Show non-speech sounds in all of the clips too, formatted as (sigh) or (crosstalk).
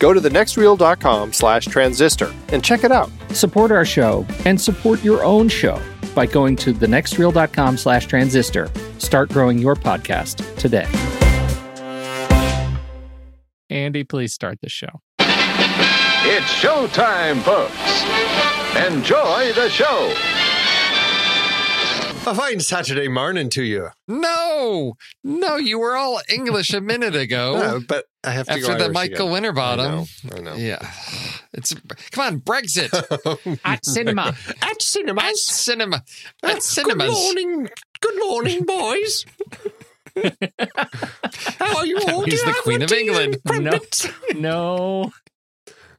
go to thenextreel.com slash transistor and check it out. Support our show and support your own show by going to thenextreel.com slash transistor. Start growing your podcast today. Andy, please start the show. It's showtime, folks. Enjoy the show. A fine Saturday morning to you. No, no, you were all English a minute ago. Uh, (laughs) but I have to After go the Irish Michael again. Winterbottom. I know. I know. Yeah, it's come on, Brexit (laughs) At cinema. At cinemas. at cinema at cinemas. Good morning. Good morning, boys. How (laughs) are you all? He's Do the have Queen a of England. crumpets? No.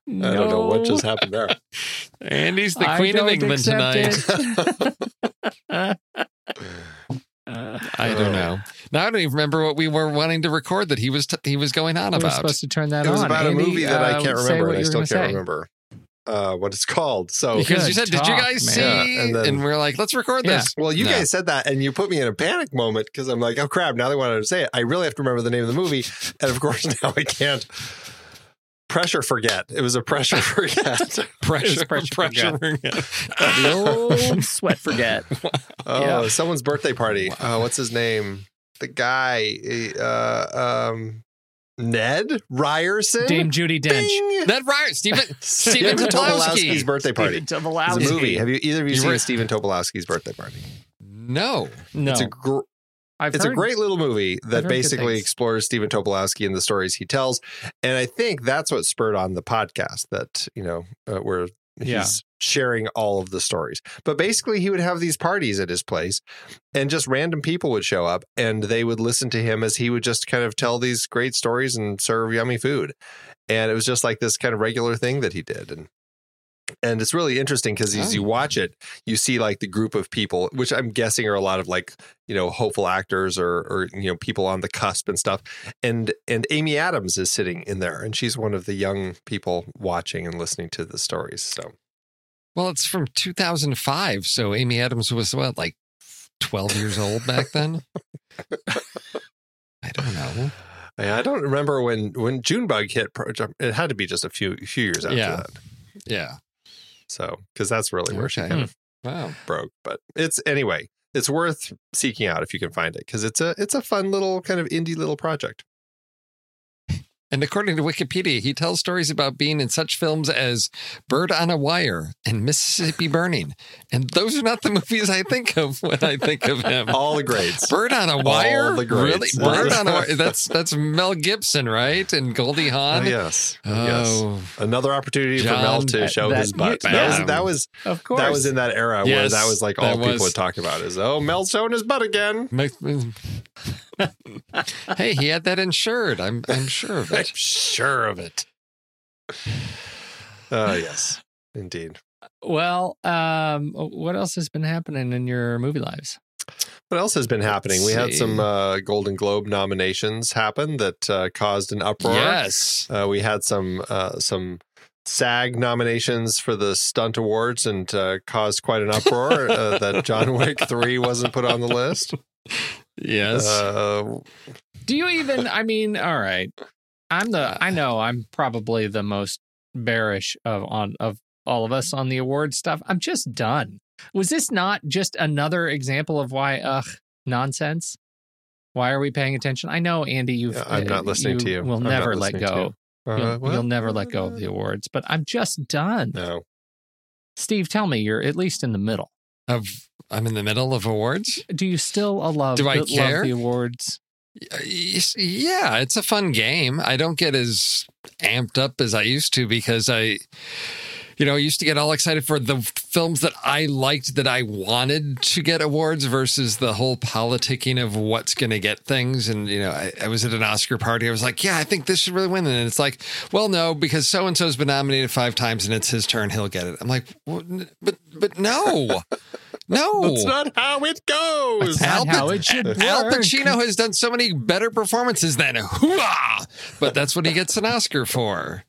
I don't know what just happened there. Andy's the I Queen of England tonight. Uh, (laughs) (laughs) I don't know. Now I don't even remember what we were wanting to record that he was t- he was going on we were about. supposed to turn that It was about Andy, a movie that I uh, can't say remember, and I still can't say. remember uh, what it's called. So, because you Good said, "Did you guys man." see?" Yeah, and and, we're like, "Let's record Yeah. this." well, you No. guys said that, and you put me in a panic moment because I'm like, "Oh crap!" Now they wanted to say it. I really have to remember the name of the movie, and of course (laughs) now I can't. Pressure forget. It was a pressure (laughs) forget. (laughs) (laughs) pressure, pressure pressure. The old sweat forget. Oh, Yeah. someone's birthday party. Oh, what's his name? The guy, uh, um, Ned Ryerson. Dame Judi Dench. That right, Stephen Stephen Tobolowsky's birthday party. Stephen It's Tobolowsky. a movie. Have you either of you, You seen were- Stephen Tobolowsky's birthday party? No, No, It's a gr- I've it's a great little movie that basically explores Stephen Tobolowsky and the stories he tells, and I think that's what spurred on the podcast that you know uh, where he's Yeah. sharing all of the stories. But basically, he would have these parties at his place, and just random people would show up, and they would listen to him as he would just kind of tell these great stories and serve yummy food, and it was just like this kind of regular thing that he did, and. And it's really interesting because as you Oh. watch it, you see like the group of people, which I'm guessing are a lot of like you know hopeful actors or or you know people on the cusp and stuff and and amy adams is sitting in there and she's one of the young people watching and listening to the stories so Well, it's from 2005, so Amy Adams was what, like 12 years old back then? (laughs) I don't know. I don't remember when when Junebug hit. It had to be just a few few years after Yeah. that. Yeah. So because that's really where she kind of Wow. broke. But it's anyway, it's worth seeking out if you can find it because it's a it's a fun little kind of indie little project. And according to Wikipedia, he tells stories about being in such films as Bird on a Wire and Mississippi Burning. And those are not the (laughs) movies I think of when I think of him. All the greats. Bird on a Wire? All the greats. really? Bird on a Wire. That's that's Mel Gibson, right? And Goldie Oh, Hawn. yes. Oh, Yes. Another opportunity for Mel to show that- his butt. that was that was Of course. that was in that era where that was like all people was- would talk about is oh Mel's showing his butt again. (laughs) Hey, he had that insured. I'm I'm sure of I'm sure of it. Oh (sighs) yes, indeed. Well, um, what else has been happening in your movie lives? What else has been happening? We had see. some uh, Golden Globe nominations happen that uh, caused an uproar. Yes. Uh, we had some uh, some SAG nominations for the stunt awards and uh, caused quite an uproar uh, that John (laughs) Wick Three wasn't put on the list. Yes. Uh, Do you even? I mean, all right. I'm the. I know I'm probably the most bearish of on of all of us on the award stuff. I'm just done. Was this not just another example of why? Ugh, nonsense. Why are we paying attention? I know, Andy. You've. Yeah, I'm not listening to you. Will I'm not never let listening to go. uh, You'll, well, you'll never let go of the awards. But I'm just done. No, Steve, tell me, you're at least in the middle. of I'm in the middle of awards. Do you still uh, love? Do I love care? the awards? Yeah, it's a fun game. I don't get as amped up as I used to because I, you know, I used to get all excited for the films that I liked that I wanted to get awards versus the whole politicking of what's going to get things. And, you know, I, I was at an Oscar party. I was like, yeah, I think this should really win. And it's like, well, no, because so and so's been nominated five times and it's his turn. He'll get it. I'm like, "What? but, but no. (laughs) No, that's not how it goes. That's not Al how it should work. Al Pacino has done so many better performances than (laughs) Hooah! But that's what he gets an Oscar for.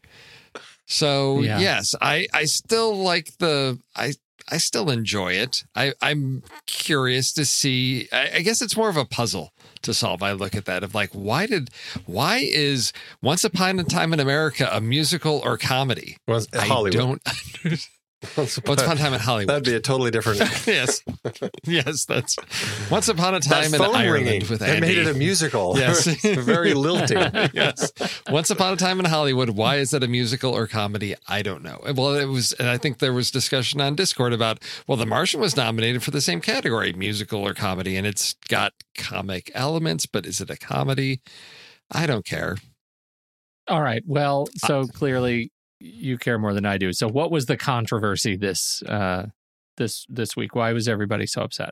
So Yeah. yes, I I still like the I I still enjoy it. I I'm curious to see. I, I guess it's more of a puzzle to solve. I look at that of like why did why is Once Upon a Time in America a musical or comedy? Was Hollywood? I don't. (laughs) Once Upon a Time in Hollywood. That'd be a totally different. (laughs) yes, yes, that's Once Upon a that Time in phone Ireland ringing with that Andy. made it a musical. (laughs) (laughs) Yes. very lilting. yes. Once Upon a Time in Hollywood. Why is it a musical or comedy? I don't know. Well, it was, and I think there was discussion on Discord about, well, The Martian was nominated for the same category, musical or comedy, and it's got comic elements, but is it a comedy? I don't care. All right. Well, so clearly you care more than I do. So what was the controversy this uh this this week? Why was everybody so upset?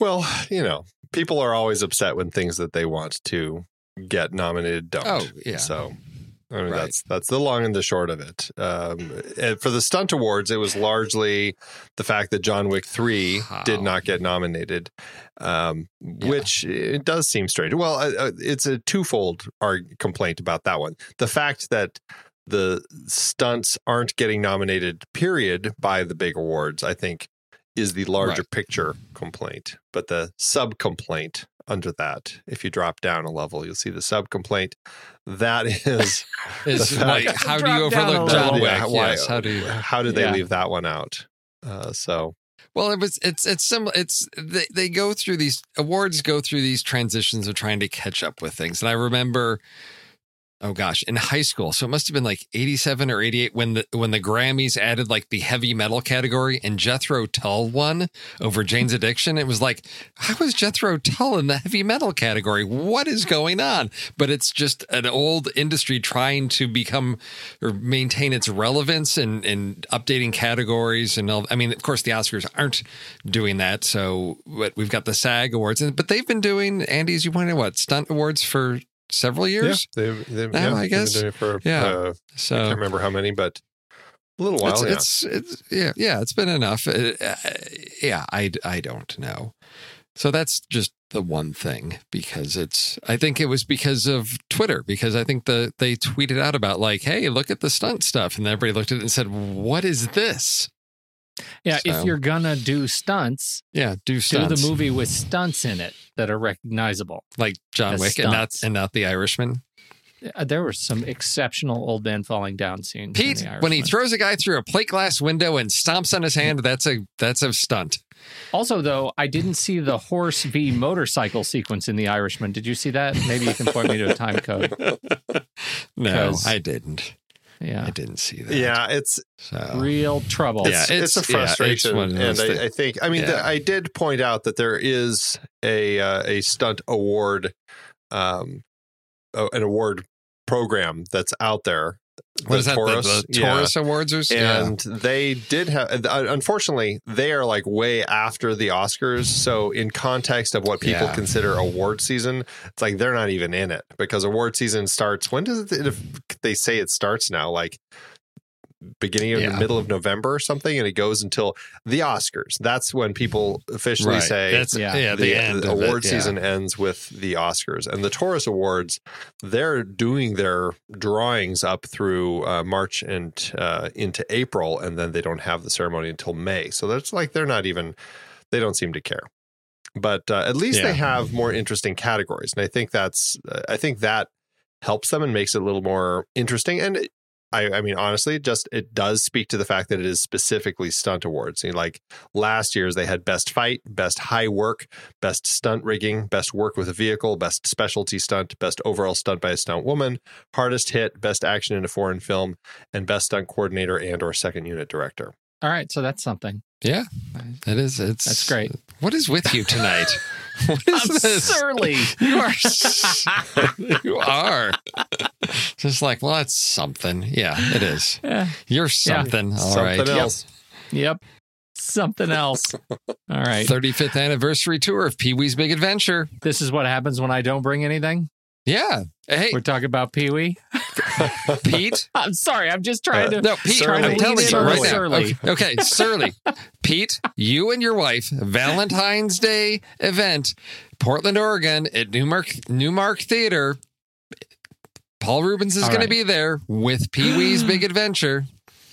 Well, you know, people are always upset when things that they want to get nominated don't. Oh, yeah. So I mean, Right. that's that's the long and the short of it. Um, for the stunt awards, it was largely the fact that John Wick three did not get nominated, um, which it does seem strange. Well, uh, it's a twofold arg- complaint about that one. The fact that the stunts aren't getting nominated, period, by the big awards, I think, is the larger Right. picture complaint. But the sub complaint under that, if you drop down a level, you'll see the sub complaint. That (laughs) is Is like, how do you Drop down a overlook John. Wick? Yeah, why- yes. How do you? how did they Yeah. leave that one out? Uh, so Well, it was it's it's similar. It's they they go through these awards go through these transitions of trying to catch up with things. And I remember, oh gosh, in high school, so it must have been like eighty seven or eighty eight when the when the Grammys added like the heavy metal category and Jethro Tull won over Jane's Addiction. It was like, how was Jethro Tull in the heavy metal category? What is going on? But it's just an old industry trying to become or maintain its relevance and, and updating categories and all. I mean, of course, the Oscars aren't doing that. So, but we've got the SAG awards, and but they've been doing Andy's. You pointed out what stunt awards for several years. yeah, they've, they've, Now, yeah, I they've been guess- doing it for yeah. uh, I can't remember how many, but a little while. it's, yeah. it's it's yeah yeah it's been enough. Uh, uh, yeah, I I don't know. So that's just the one thing because it's I think it was because of Twitter because I think the they tweeted out about like hey look at the stunt stuff and everybody looked at it and said what is this Yeah, So- if you're gonna do stunts, yeah do do the movie with stunts in it that are recognizable. like John Wick and not and not the Irishman Uh, There were some exceptional old man falling down scenes. Pete when he throws a guy through a plate glass window and stomps on his hand that's a that's a stunt Also, though, I didn't see the horse v motorcycle sequence in The Irishman. Did you see that? Maybe you can point me to a time code. (laughs) no, I didn't Yeah, I didn't see that Yeah, it's so real trouble. Yeah, it's, it's a it's- yeah, it's frustration, one of those and. I, I think I mean Yeah. the, I did point out that there is a uh, a stunt award, um, uh, an award program that's out there. What is that the- Taurus, the, yeah. Taurus Awards or something? and they did have uh, unfortunately they are like way after the oscars so in context of what people Yeah. consider award season it's like they're not even in it because award season starts when does it if they say it starts now like beginning of Yeah. the middle of november or something and it goes until the oscars that's when people officially Right. say That's Yeah. yeah, the, the, end the of it, award yeah. season ends with the Oscars and the Taurus Awards. They're doing their drawings up through uh, March and uh, into April, and then they don't have the ceremony until May. So that's like they're not even. They don't seem to care. But uh, at least Yeah. they have more interesting categories, and I think that's. Uh, I think that helps them and makes it a little more interesting. And it- I, I mean, honestly, just it does speak to the fact that it is specifically stunt awards. You know, like last year's, they had best fight, best high work, best stunt rigging, best work with a vehicle, best specialty stunt, best overall stunt by a stunt woman, hardest hit, best action in a foreign film, and best stunt coordinator and or second unit director. All right, so that's something. Yeah, that is. It's That's great. What is with you tonight? (laughs) what is this? Surly. (laughs) You are. (laughs) you are. (laughs) Just like, well, that's something. Yeah, it is. Yeah. You're something. All Something right. else. Yep. Something else. (laughs) All right. 35th anniversary tour of Pee Wee's Big Adventure. This is what happens when I don't bring anything. Yeah. Hey, We're talking about Pee Wee. (laughs) Pete. I'm sorry. I'm just trying uh, to. No, Pete, Surly. I'm telling you in right now. Surly. Okay, okay, Surly. Pete, you and your wife, Valentine's Day event, Portland, Oregon, at Newmark Newmark Theater. Paul Reubens is going right. to be there with Pee Wee's Big (gasps) Adventure.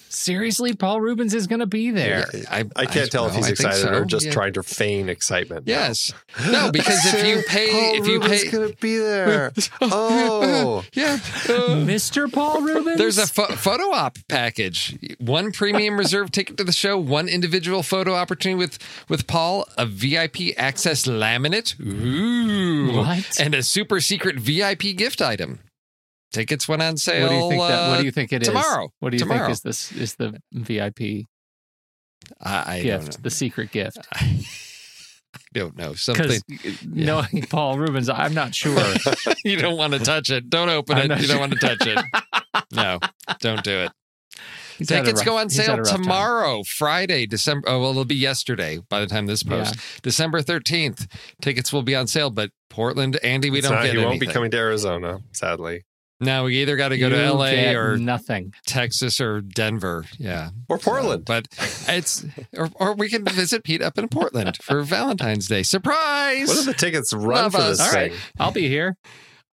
Seriously, Paul Reubens is going to be there. I, I can't tell if he's excited so. or just Yeah. trying to feign excitement. Yes. No, (laughs) because if you pay, Paul if you Rubens pay, gonna be there. (laughs) Oh, yeah. (laughs) uh, Mr. Paul Reubens? There's a pho- photo op package. One premium reserve ticket to the show, one individual photo opportunity with with Paul, a VIP access laminate, ooh, What? and a super secret VIP gift item. Tickets went on sale. What do you think that? What uh, do you think it is? tomorrow. What do you Tomorrow. think is this? Is the VIP I, I gift, the secret gift? know. (laughs) I don't know something. Because knowing (laughs) Paul Reubens, I'm not sure. (laughs) you don't want to touch it. Don't open I'm it. You sure. don't want to touch it. No, don't do it. He's Tickets rough- go on sale a rough time. tomorrow, Friday, December. Oh, well, it'll be yesterday by the time this post. December 13th. Tickets will be on sale, but Portland, Andy, we It's don't not- get he won't anything. be coming to Arizona, sadly, No, we either got to go to LA or nothing. Texas or Denver. Yeah. or Portland. But it's, or, or we can visit Pete up in Portland for Valentine's Day. Surprise! what do the tickets run Love for us. this All thing? right, I'll be here.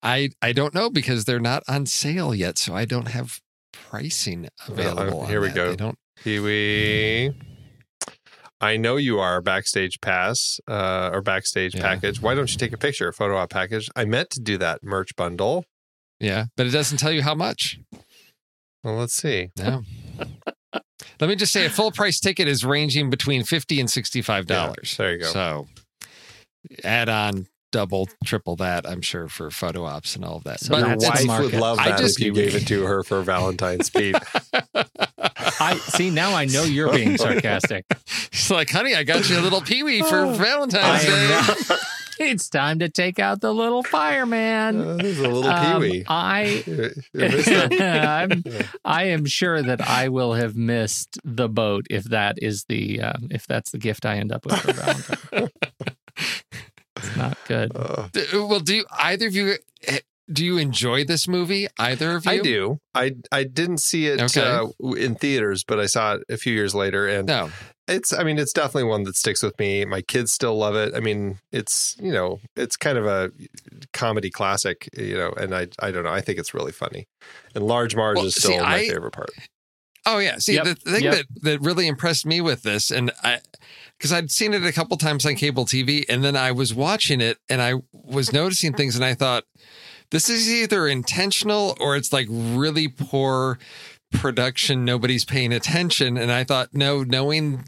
I, I don't know because they're not on sale yet, so I don't have pricing available. on here we that. go. They don't. Kiwi. I know you are backstage pass uh, or backstage Yeah. package. Why don't you take a picture, photo op package? I meant to do that merch bundle. Yeah, but it doesn't tell you how much. Well, let's see. No. Let me just say a full price ticket is ranging between 50 and $65. Yeah, there you go. So add on double, triple that, I'm sure, for photo ops and all of that. So Your wife would market. love I that just- if you gave it to her for (laughs) Valentine's Pete. (laughs) I see now. I know you're being (laughs) sarcastic. She's like, honey, I got you a little peewee for oh. Valentine's Day. Am (laughs) now- it's time to take out the little fireman. Uh, this is a little Um, peewee. I (laughs) You missed it. (laughs) I'm, I am sure that I will have missed the boat if that is the um, if that's the gift I end up with for Valentine's. it's not good. Uh, Well, do you, either of you eh, do you enjoy this movie? Either of you? I do. I I didn't see it Okay. uh, in theaters, but I saw it a few years later, and No. it's. I mean, it's definitely one that sticks with me. My kids still love it. I mean, it's you know, it's kind of a comedy classic, you know, and I I don't know. I think it's really funny, and Large Marge Well, is still see, my I- favorite part. Oh yeah. See, Yep, the thing yep. that that really impressed me with this, and I, because I'd seen it a couple times on cable TV, and then I was watching it, and I was noticing things, and I thought, this is either intentional or it's like really poor production. Nobody's paying attention, and I thought, no, knowing.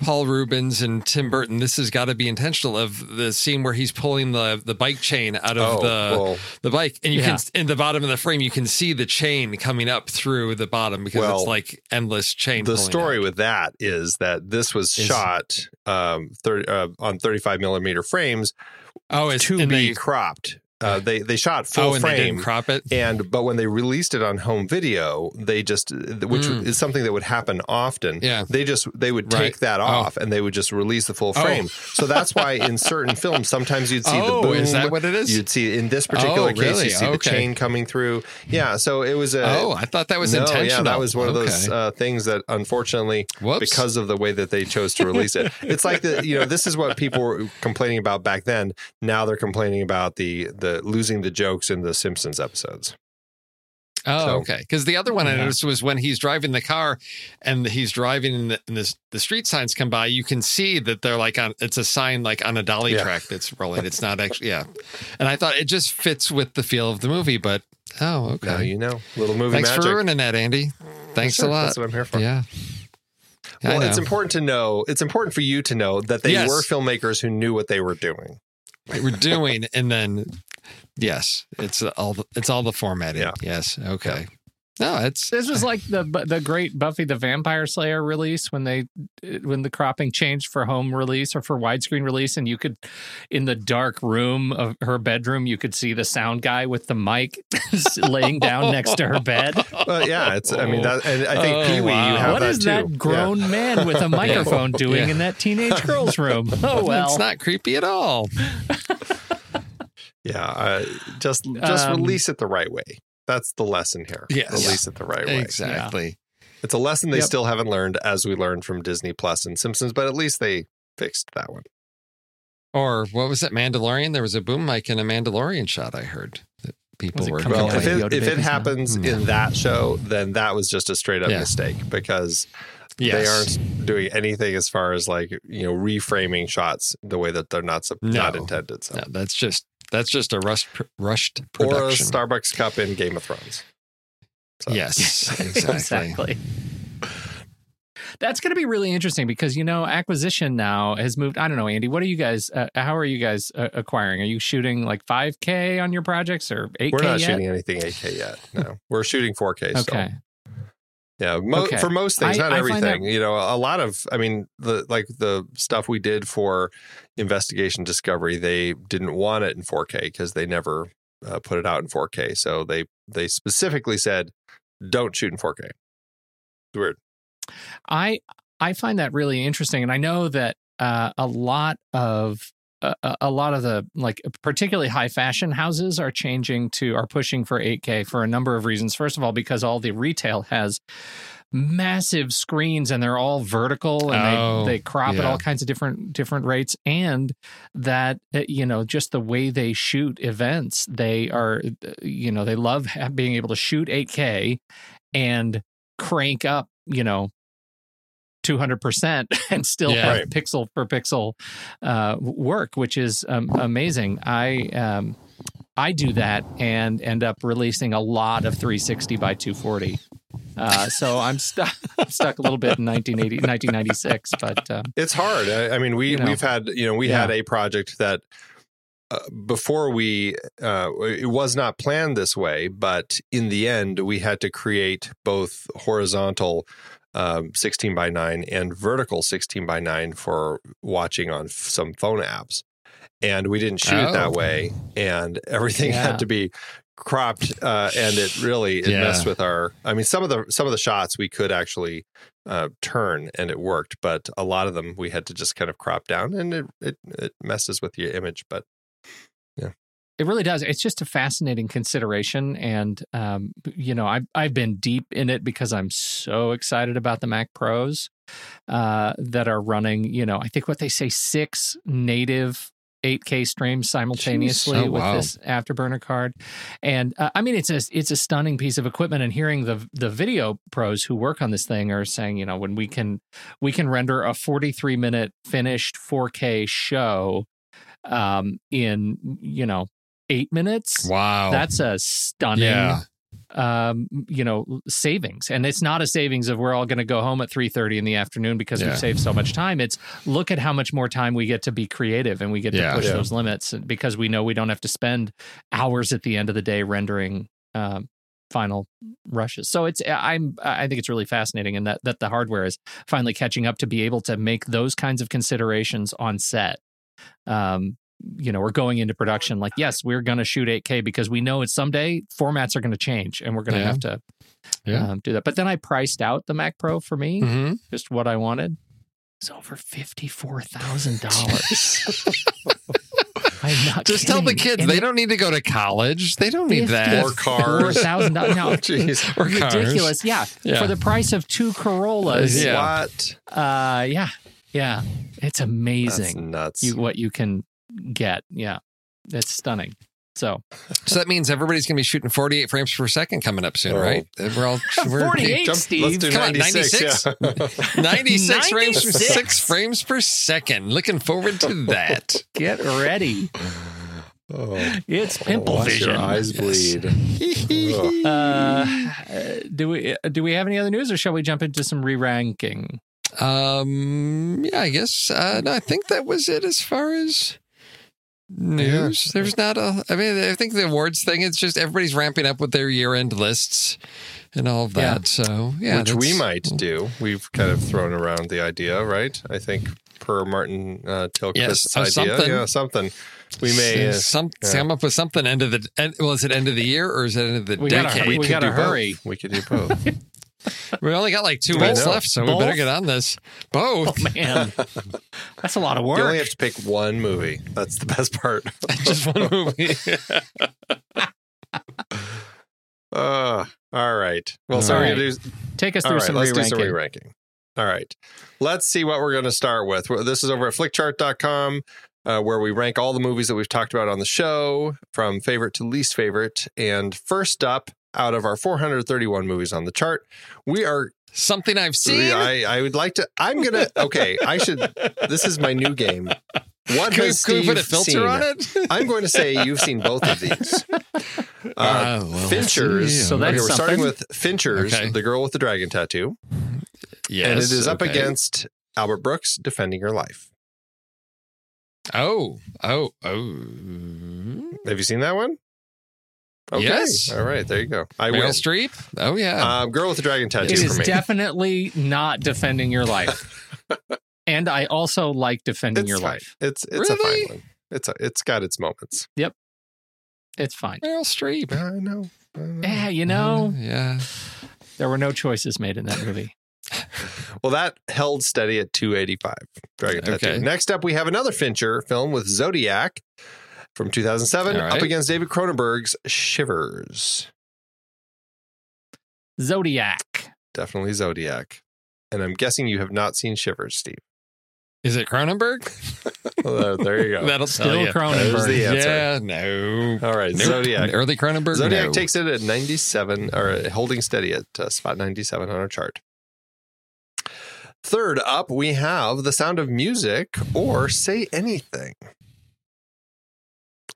Paul Reubens and Tim Burton. This has got to be intentional. Of the scene where he's pulling the the bike chain out of Oh, the the bike, and you Yeah. can in the bottom of the frame you can see the chain coming up through the bottom because Well, it's like endless chain. the story out. with that is that this was Is- shot um, 30, uh, on 35 millimeter frames oh, it's to be they, cropped. Uh, they they shot full oh, frame. didn't crop it. and but when they released it on home video they just which Mm. is something that would happen often Yeah. they just they would Right. take that Oh. off and they would just release the full Oh. frame so that's why in certain (laughs) films sometimes you'd see Oh, the boom is that what it is? you'd see in this particular Oh, case you see Okay. the chain coming through yeah so it was a oh, I thought that was no, intentional. yeah, that was one of those Okay. uh, things that unfortunately, Whoops. because of the way that they chose to release it, it's like the you know this is what people were complaining about back then. Now they're complaining about the the losing the jokes in the Simpsons episodes. Oh, So- okay. Because the other one I noticed was when he's driving the car and he's driving and the, and the, the street signs come by, you can see that they're like on, it's a sign like on a dolly Yeah. track that's rolling. It's (laughs) not actually, yeah. And I thought it just fits with the feel of the movie, but oh, okay. Now you know, little movie Thanks magic. for ruining that, Andy. Thanks Sure, a lot. That's what I'm here for. Yeah. I Well, it's important to know. It's important for you to know that they Yes. were filmmakers who knew what they were doing. we're doing, and then yes, it's all the, it's all the formatting. Yeah. Yes. Okay. No, it's This was like the the great Buffy the Vampire Slayer release when they uh, when the cropping changed for home release or for widescreen release, and you could in the dark room of her bedroom you could see the sound guy with the mic (laughs) laying down next to her bed. But yeah, it's. I mean, that, and I think Oh, Pee Wee, wow. you have What that is too. that grown man with a (laughs) microphone doing Yeah. in that teenage girl's room? (laughs) Oh well, it's not creepy at all. Yeah, uh, just just Um, release it the right way. That's the lesson here. Yes. release it the right way. Exactly. It's a lesson they Yep. still haven't learned, as we learned from Disney Plus and Simpsons, but at least they fixed that one. Or what was it? Mandalorian. There was a boom mic in a Mandalorian shot. I heard that people were. coming Well, if it if it babies now? happens in that show, then that was just a straight up Yeah. mistake because Yes. they aren't doing anything as far as like you know reframing shots the way that they're not sup- not intended. So No, that's just that's just a rushed rushed or a. Starbucks cup in Game of Thrones. So- Yes, (laughs) exactly. exactly. That's going to be really interesting because you know acquisition now has moved. I don't know, Andy. What are you guys? Uh, how are you guys uh, acquiring? Are you shooting like 5K on your projects or 8K We're not yet? shooting anything 8K yet. No, we're shooting 4K. Still. Okay. Yeah, mo- Okay. for most things, I- not I everything. You know, a lot of, I mean, the like the stuff we did for Investigation Discovery, they didn't want it in 4K because they never uh, put it out in 4K. So they they specifically said, don't shoot in 4K. It's weird. I I find that really interesting, and I know that uh, a lot of a- a lot of the like particularly high fashion houses are changing to are pushing for 8K for a number of reasons. First of all, because all the retail has massive screens and they're all vertical and Oh, they, they crop at all kinds of different different rates and that uh, you know just the way they shoot events they are uh, you know they love being able to shoot 8K and crank up you know 200% (laughs) and still Yeah. have Right. pixel for pixel uh, work which is um, amazing i um, i do that and end up releasing a lot of 360 by 240 uh, so i'm stuck (laughs) I'm stuck a little bit in 1980 1996 but um, It's hard. I, I mean, we You know. we've had you know we Yeah. had a project that uh, before we uh, it was not planned this way, but in the end we had to create both horizontal. Um, 16 by 9 and vertical 16 by 9 for watching on f- some phone apps. And we didn't shoot it Oh. that way. And everything Yeah. had to be cropped. Uh, and it really, it Yeah. messed with our, I mean, some of the, some of the shots we could actually uh, turn and it worked, but a lot of them we had to just kind of crop down and it, it, it messes with your image. But It really does. It's just a fascinating consideration, and um, you know, I've I've been deep in it because I'm so excited about the Mac Pros uh, that are running. You know, I think what they say six native 8K streams simultaneously Jeez. Oh, with wow. this Afterburner card, and uh, I mean, it's a it's a stunning piece of equipment. And hearing the the video pros who work on this thing are saying, you know, when we can we can render a 43 minute finished 4K show um, in you know eight minutes. Wow. That's a stunning, Yeah. um, you know, savings, and it's not a savings of we're all going to go home at three thirty in the afternoon because Yeah. we've saved so much time. It's look at how much more time we get to be creative and we get Yeah. to push Yeah. those limits because we know we don't have to spend hours at the end of the day rendering um, final rushes. So it's I'm I think it's really fascinating, and that that the hardware is finally catching up to be able to make those kinds of considerations on set. Um, you know, we're going into production like, yes, we're going to shoot 8K because we know it's someday formats are going to change and we're going to Yeah. have to Yeah. um, do that. But then I priced out the Mac Pro for me, Mhm. just what I wanted. It's over fifty-four thousand dollars. (laughs) I'm not Just tell the kids And they it- don't need to go to college. They don't need that. Or cars. Four thousand dollars. No, (laughs) Jeez. Or cars. ridiculous. Yeah. Yeah. for the price of two Corollas. Yeah. What? Uh, yeah, yeah. It's That's amazing. nuts. You what you can get. Yeah, it's stunning. So So that means everybody's going to be shooting 48 frames per second coming up soon, Oh. right? We're all (laughs) we're 48, Jump- Steve. Let's do Come on, 96. 96? yeah. (laughs) (laughs) 96 frames per 96. six frames per second. Looking forward to that. get ready. oh, It's pimple watch vision. your eyes bleed. Ugh. Uh, do we do we have any other news, or shall we jump into some re-ranking? Um, yeah, I guess. Uh, no, I think that was it as far as news. There's not a. I mean, I think the awards thing. It's just everybody's ramping up with their year-end lists and all of Yeah. that. So yeah, Which we might do. We've kind of thrown around the idea, right? I think per Martin uh, Tilquist's Yes, of idea. something. Yeah, something. We may. Uh, some yeah. come up with something end of the. End, well, is it end of the year or is it end of the We gotta- decade? we could gotta do both. hurry. We could do both. (laughs) We only got like two I weeks left, so we better get on this. Both. Oh man, (laughs) that's a lot of work. you only have to pick one movie. That's the best part. (laughs) Just one movie. (laughs) Uh, all right. Well, so All we're right. going to do Take us through right, some let's re-ranking. do some re-ranking. All right. Let's see what we're going to start with. This is over at flickchart.com, uh, where we rank all the movies that we've talked about on the show from favorite to least favorite. And first up, out of our 431 movies on the chart, we are. Something I've seen. I, I would like to. I'm to. Okay. I should. This is my new game. What we, has we Steve put a filter seen? on it? I'm going to say you've seen both of these. (laughs) Uh, Ah, well, Finchers. So that's okay, we're starting with Finchers, Okay. the girl with the dragon tattoo. yes, and it is up okay. against Albert Brooks defending her life. Oh, oh, oh. Have you seen that one? Okay. Yes. All right. There you go. I. Meryl Streep. Oh yeah. Um, girl with the dragon tattoo It is for me. definitely not defending your (laughs) life. and I also like defending it's your fine. life. It's it's a fine one. It's a, it's got its moments. Yep. It's fine. Meryl Streep. I know. I know. Yeah, you know, yeah. there were no choices made in that movie. (laughs) (laughs) Well, that held steady at 285. Dragon tattoo. Okay. Next up, we have another Fincher film with Zodiac from 2007 All right. up against David Cronenberg's Shivers. Zodiac. Definitely Zodiac. And I'm guessing you have not seen Shivers, Steve. Is it Cronenberg? (laughs) Well, there you go. (laughs) That'll tell Still you. Cronenberg. There's the answer. Yeah. No. All right, Nope. Zodiac. Early Cronenberg. Zodiac no. takes it at 97, or holding steady at uh, spot 97 on our chart. Third up, we have The Sound of Music or Say Anything.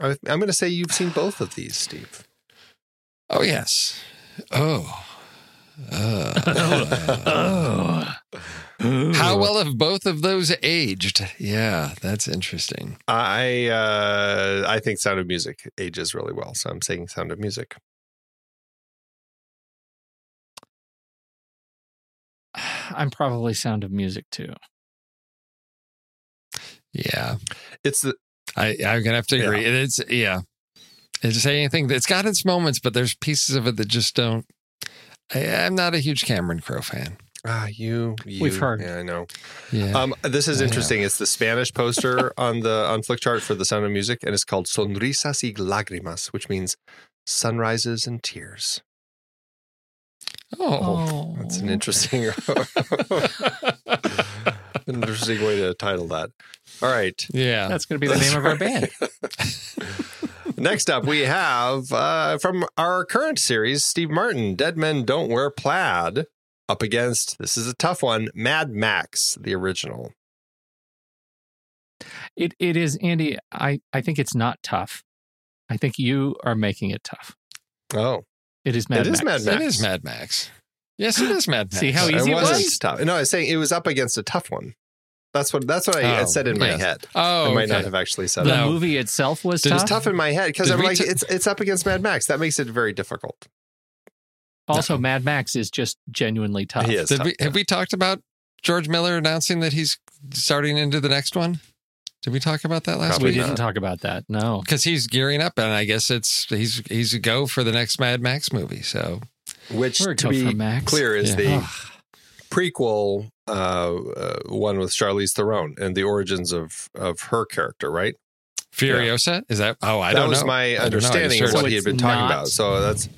I, I'm going to say you've seen both of these, Steve. Oh yes. Oh. Uh, (laughs) Oh. How well have both of those aged? Yeah, that's interesting. I uh, I think Sound of Music ages really well, so I'm saying Sound of Music. I'm probably Sound of Music too. Yeah, It's the I, I'm gonna have to agree. Yeah. It's yeah. It's say anything. It's got its moments, but there's pieces of it that just don't. I, I'm not a huge Cameron Crowe fan. Ah, you, you. We've heard. Yeah, I know. Yeah. Um, this is I know. interesting. It's the Spanish poster (laughs) on the on Flickchart for The Sound of Music, and it's called Sonrisas y Lágrimas, which means sunrises and tears. oh. That's an interesting, (laughs) (laughs) (laughs) interesting way to title that. All right. Yeah. That's going to be the name of our (laughs) band. Next up, we have uh, from our current series, Steve Martin, Dead Men Don't Wear Plaid, up against, this is a tough one, Mad Max, the original. It it is Andy. I I think it's not tough. I think you are making it tough. Oh, It is Mad Max. It is Mad Max. is Mad Max. Yes, it is Mad Max. See how easy it wasn't was? tough. No, I was saying it was up against a tough one. That's what that's what I had Oh, said in my yes. head. Oh, I might okay. not have actually said The it. No. movie itself was Did- tough. It's tough in my head because I'm like, t- it's it's up against Mad Max. That makes it very difficult. Also, Mad Max is just genuinely tough. He is Did tough, we, have we talked about George Miller announcing that he's starting into the next one? Did we talk about that last Probably we week? not. didn't talk about that. No. Because he's gearing up, and I guess it's he's he's a go for the next Mad Max movie. So Which, We're to be Max. clear, is Yeah. the Ugh. prequel uh, uh, one with Charlize Theron and the origins of of her character, right? Furiosa is that? Oh, I that don't know. my I don't know. Understanding just of what So he had it's been talking not- about. So that's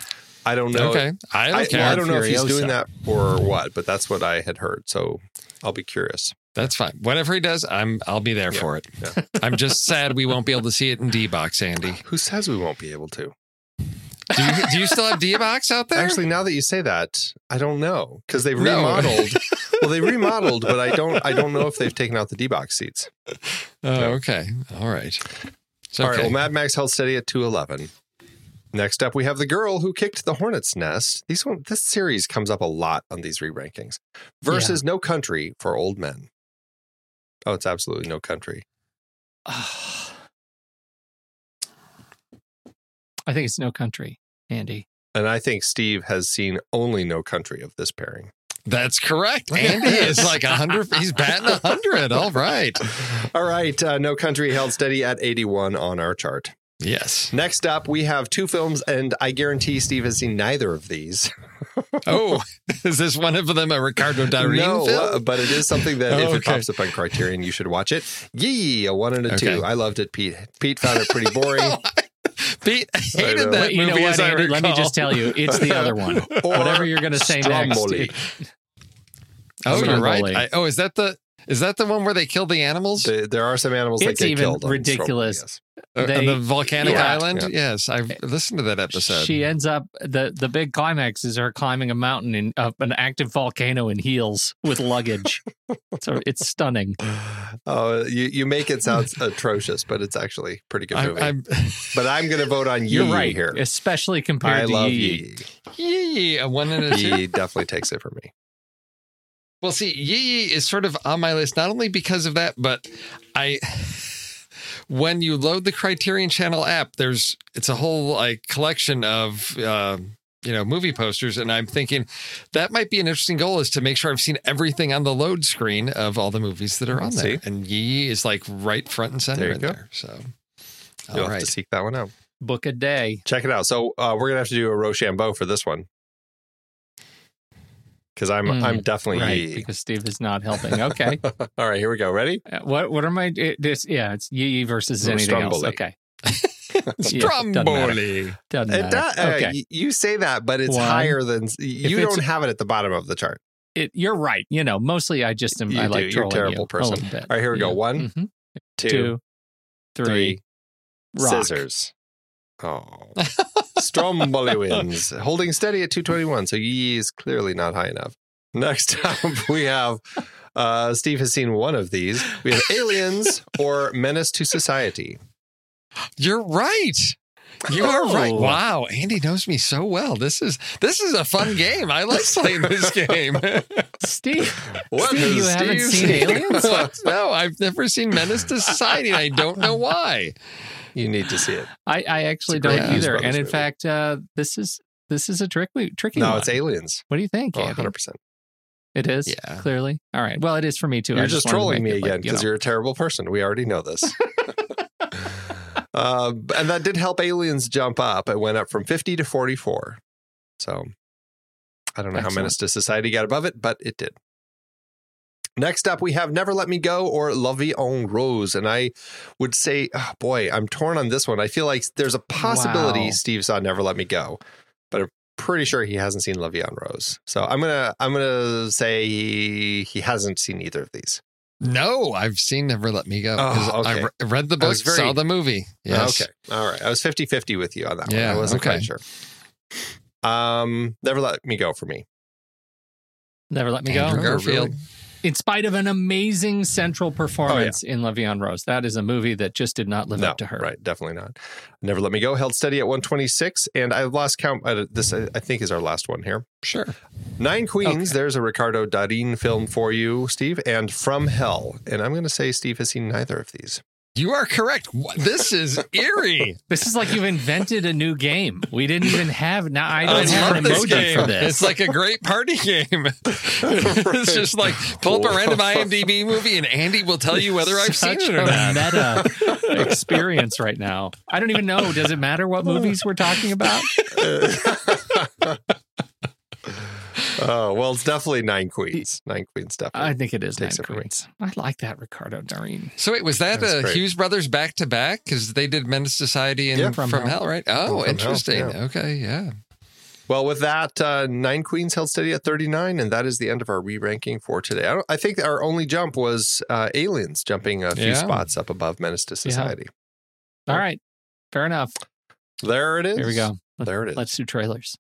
I don't know. Okay, I don't I, care. well, I don't know if he's doing that or what, but that's what I had heard. So I'll be curious. That's fine. Whatever he does, I'm I'll be there Yeah, for it. yeah. I'm just sad we won't be able to see it in D box, Andy. Who says we won't be able to? Do you, do you still have D box out there? Actually, now that you say that, I don't know because they've No. remodeled. (laughs) well, they remodeled, but I don't. I don't know if they've taken out the D box seats. oh, okay, all right. It's All right. okay. Well, Mad Max held steady at two eleven. Next up, we have the girl who kicked the hornet's nest. These one, this series comes up a lot on these re-rankings. Versus No Country for Old Men. Oh, it's absolutely No Country. (sighs) I think it's No Country, Andy. And I think Steve has seen only No Country of this pairing. That's correct. Look at Andy is like a hundred. He's batting a hundred. All right. All right, uh, No Country held steady at 81 on our chart. Yes. Next up, we have two films, and I guarantee Steve has seen neither of these. (laughs) Oh, is this one of them a Ricardo Darín no, film? uh, but it is something that Oh, if it pops up on Criterion, you should watch it. Yi, a one and a Okay. two. I loved it. Pete Pete found it pretty (laughs) boring. (laughs) Pete hated that you know movie. what, as I Andy? Let me just tell you, it's the other one. (laughs) Whatever you're going to say next. It- Oh, you're right. I, oh, is that the is that the one where they kill the animals There- there are some animals that It's get even killed. ridiculous. Stromboli, Uh, on They- the volcanic yeah. island? Yeah. Yes, I've listened to that episode. She ends up the the big climax is her climbing a mountain in up an active volcano in heels with luggage. (laughs) so it's stunning. yes. Oh, you, you make it sound atrocious, but it's actually a pretty good I, movie. I'm (laughs) but I'm going to vote on Yi You're right, here. especially compared I to love Yi. Yi. Yi, a one and a two. Yi definitely takes it for me. Well, see, Yi Yi is sort of on my list, not only because of that, but I, when you load the Criterion Channel app, there's it's a whole like collection of uh, you know movie posters, and I'm thinking that might be an interesting goal is to make sure I've seen everything on the load screen of all the movies that are on there, See? and Yi Yi is like right front and center There you in go. there. So, You'll all have to seek that one out. Book a day. Check it out. So uh, we're gonna have to do a Rochambeau for this one because I'm Mm, I'm definitely Right, because Steve is not helping. (laughs) Okay. All right, here we go. Ready? Uh, what what are my it, this yeah, it's Yi versus anything else. Stromboli. Okay. (laughs) (laughs) Yeah, doesn't matter. Stromboli. Doesn't matter. does, uh, okay. y- you say that, but it's One. higher than you don't have it at the bottom of the chart. It, you're right. You know, mostly I just am You I do. like You're a terrible you person. bit. All right, here we go. One, Mhm. Two, two, three. three, Rock. scissors. Oh, Stromboli (laughs) wins, holding steady at 221. So Yi is clearly not high enough. Next (laughs) up, we have uh, Steve has seen one of these. We have Aliens or Menace to Society. You're right. You are right. Oh. Wow, Andy knows me so well. This is this is a fun game. I like playing this (laughs) game. Steve, What Steve, you has haven't Steve seen seen? Aliens? No, I've never seen Menace to Society, and I don't know why. You need to see it. I, I actually It's a great don't either. And in movie. fact, uh, this is this is a tricky tricky No, one. it's Aliens. What do you think? Oh, 100%. It is. Yeah. clearly. All right. Well, it is for me too. You're just wanted to trolling me like, again you because know. you're a terrible person. We already know this. (laughs) (laughs) uh, and that did help Aliens jump up. It went up from 50 to 44. So I don't know how Excellent. Menace to Society got above it, but it did. Next up, we have Never Let Me Go or La Vie en Rose. And I would say, oh boy, I'm torn on this one. I feel like there's a possibility Wow. Steve saw Never Let Me Go, but I'm pretty sure he hasn't seen La Vie en Rose. So I'm gonna I'm gonna say he he hasn't seen either of these. No, I've seen Never Let Me Go. Oh, 'cause I re- read the book, very- saw the movie. Yes. Okay. All right. I was 50-50 with you on that Yeah, one. I wasn't okay. quite sure. Um, Never Let Me Go for me. Never let me Andrew go. Garfield. really? In spite of an amazing central performance in La Vie en Rose, that is a movie that just did not live no, up to her. Right, definitely not. Never Let Me Go held steady at 126, and I've lost count. Uh, this, I I think, is our last one here. Sure. Nine Queens. Okay. There's a Ricardo Darin film for you, Steve, and From Hell. And I'm going to say Steve has seen neither of these. You are correct. This is eerie. This is like you've invented a new game. We didn't even have. Now I don't I have an love this emoji game. for this. It's like a great party game. (laughs) it's just like pull up a random IMDb movie and Andy will tell you whether I've seen it or not. meta experience right now. I don't even know. Does it matter what movies we're talking about? (laughs) Oh, well, it's definitely Nine (laughs) Queens. Nine Queens, definitely. I think it is Nine it. Queens. I like that Ricardo Darin. So wait, was that That's uh, great. Hughes Brothers back to back? Because they did Menace Society and Yeah. From, From Hell. Hell. right? Oh, From Hell, interesting. yeah. Okay, yeah. Well, with that, uh, Nine Queens held steady at 39, and that is the end of our re ranking for today. I, don't, I think our only jump was uh, Aliens jumping a few Yeah. spots up above Menace to Society. All right. Fair enough. There it is. Here we go. There it is. Let's do trailers.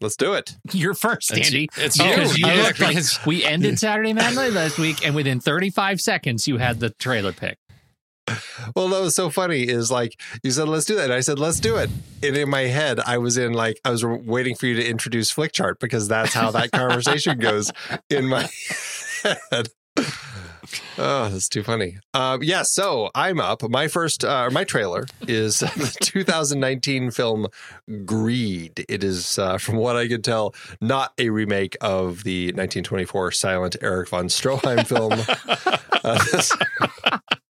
Let's do it. You're first, Andy. it's oh, Because you. you Yeah, like because- we ended Saturday Night Live last week, and within 35 seconds, you had the trailer pick. Well, that was so funny. Is like you said, let's do that. And I said, let's do it. And in my head, I was in like I was waiting for you to introduce Flickchart because that's how that conversation goes in my (laughs) head. Oh, that's too funny. Um, yeah, so I'm up. My first, uh, my trailer is (laughs) the 2019 film Greed. It is, uh, from what I can tell, not a remake of the 1924 silent Erich von Stroheim film. (laughs) Uh, (laughs)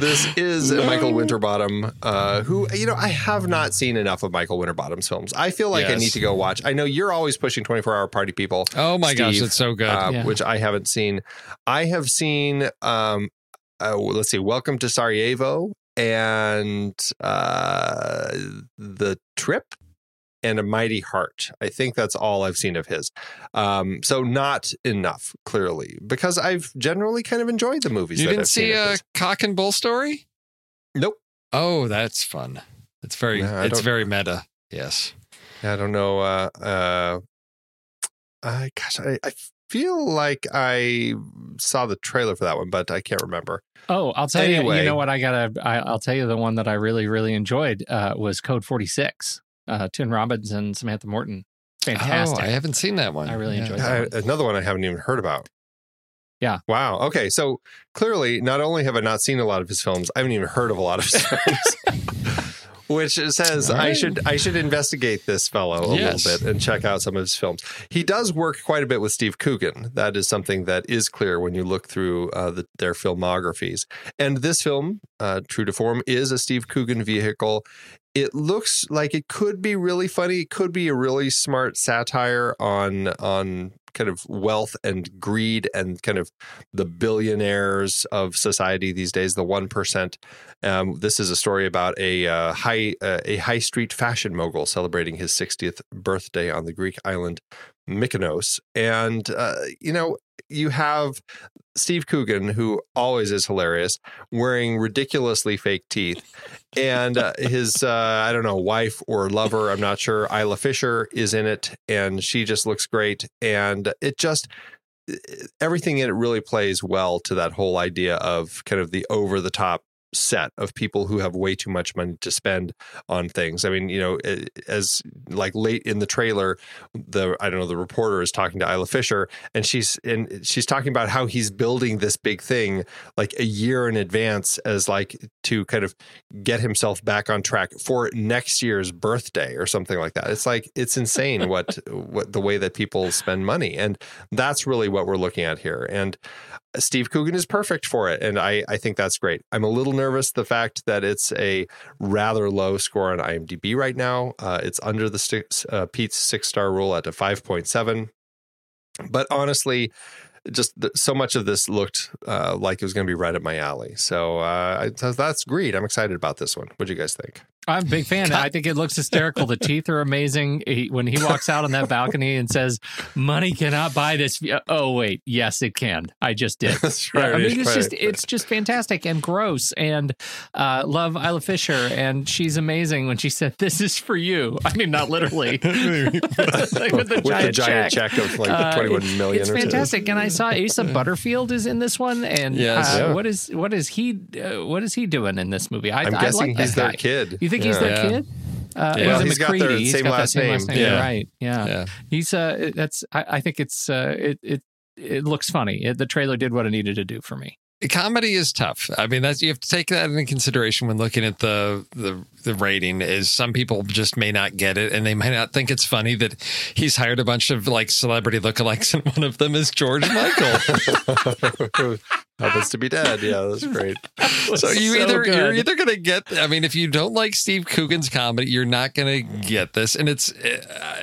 this, is Michael Winterbottom, uh, who, you know, I have not seen enough of Michael Winterbottom's films. I feel like I need to go watch. I know you're always pushing 24 Hour Party People Oh my gosh, it's so good. uh, Yeah. which I haven't seen. I have seen, um, uh, let's see, Welcome to Sarajevo and uh, The Trip and A Mighty Heart. I think that's all I've seen of his. Um, so not enough, clearly, because I've generally kind of enjoyed the movies. you that didn't I've see of a cock and bull story? Nope. Oh, that's fun. It's very No, it's very meta. Yes. I don't know. Uh, uh, I gosh, I, I feel like I saw the trailer for that one, but I can't remember. Oh, I'll tell you. Anyway. You know what? I gotta. I, I'll tell you the one that I really, really enjoyed uh, was Code Forty Six. Uh, Tim Robbins and Samantha Morton. Fantastic. Oh, I haven't seen that one. I really Yeah. enjoyed I, another one I haven't even heard about. Yeah. Wow. Okay. So clearly, not only have I not seen a lot of his films, I haven't even heard of a lot of his films. (laughs) Which says All I should I should investigate this fellow a Yes. little bit and check out some of his films. He does work quite a bit with Steve Coogan. That is something that is clear when you look through uh, the, their filmographies. And this film, uh, True to Form, is a Steve Coogan vehicle. It looks like it could be really funny. It could be a really smart satire on on kind of wealth and greed and kind of the billionaires of society these days, the one percent. Um, this is a story about a uh, high uh, a high street fashion mogul celebrating his 60th birthday on the Greek island Mykonos, and uh, you know you have Steve Coogan, who always is hilarious, wearing ridiculously fake teeth, and uh, his uh, I don't know wife or lover, I'm not sure. Isla Fisher is in it, and she just looks great, and it just everything in it really plays well to that whole idea of kind of the over the top set of people who have way too much money to spend on things. I mean, you know, as like late in the trailer, the I don't know, the reporter is talking to Isla Fisher and she's and she's talking about how he's building this big thing like a year in advance as like to kind of get himself back on track for next year's birthday or something like that. It's like it's insane what (laughs) what the way that people spend money and that's really what we're looking at here. And Steve Coogan is perfect for it, and I I think that's great. I'm a little nervous the fact that it's a rather low score on IMDb right now. Uh, it's under the six, uh, Pete's six star rule at a five point seven, but honestly. Just th- so much of this looked uh, like it was going to be right up my alley. So uh, I- that's great. I'm excited about this one. What do you guys think? I'm a big fan. I think it looks hysterical. The teeth are amazing. He, when he walks out on that balcony and says, "Money cannot buy this," oh wait, yes, it can. I just did. (laughs) That's Yeah, I mean, it's right. just it's just fantastic and gross. And uh, love Isla Fisher, and she's amazing when she said, "This is for you." I mean, not literally, Like (laughs) with the (laughs) with giant, the giant check, of like Uh, 21 million It's fantastic, and I saw Asa Butterfield is in this one, and Yes. uh, Yeah. what is what is he uh, what is he doing in this movie? I, I'm I guessing like that he's their kid. You think he's Yeah. their Yeah. kid? Uh, Yeah. it Well, was a he's got their McCreadie. He's same got last same last name. name. Yeah. Right. Yeah. Yeah. He's uh that's I, I think it's uh it it it looks funny. It, the trailer did what it needed to do for me. Comedy is tough. I mean, that's you have to take that into consideration when looking at the the the rating. Is some people just may not get it, and they might not think it's funny that he's hired a bunch of like celebrity lookalikes, and one of them is George Michael. (laughs) Happens to be dead. Yeah, that's great. so you so either you're either gonna get. I mean, if you don't like Steve Coogan's comedy, you're not gonna get this. And it's uh,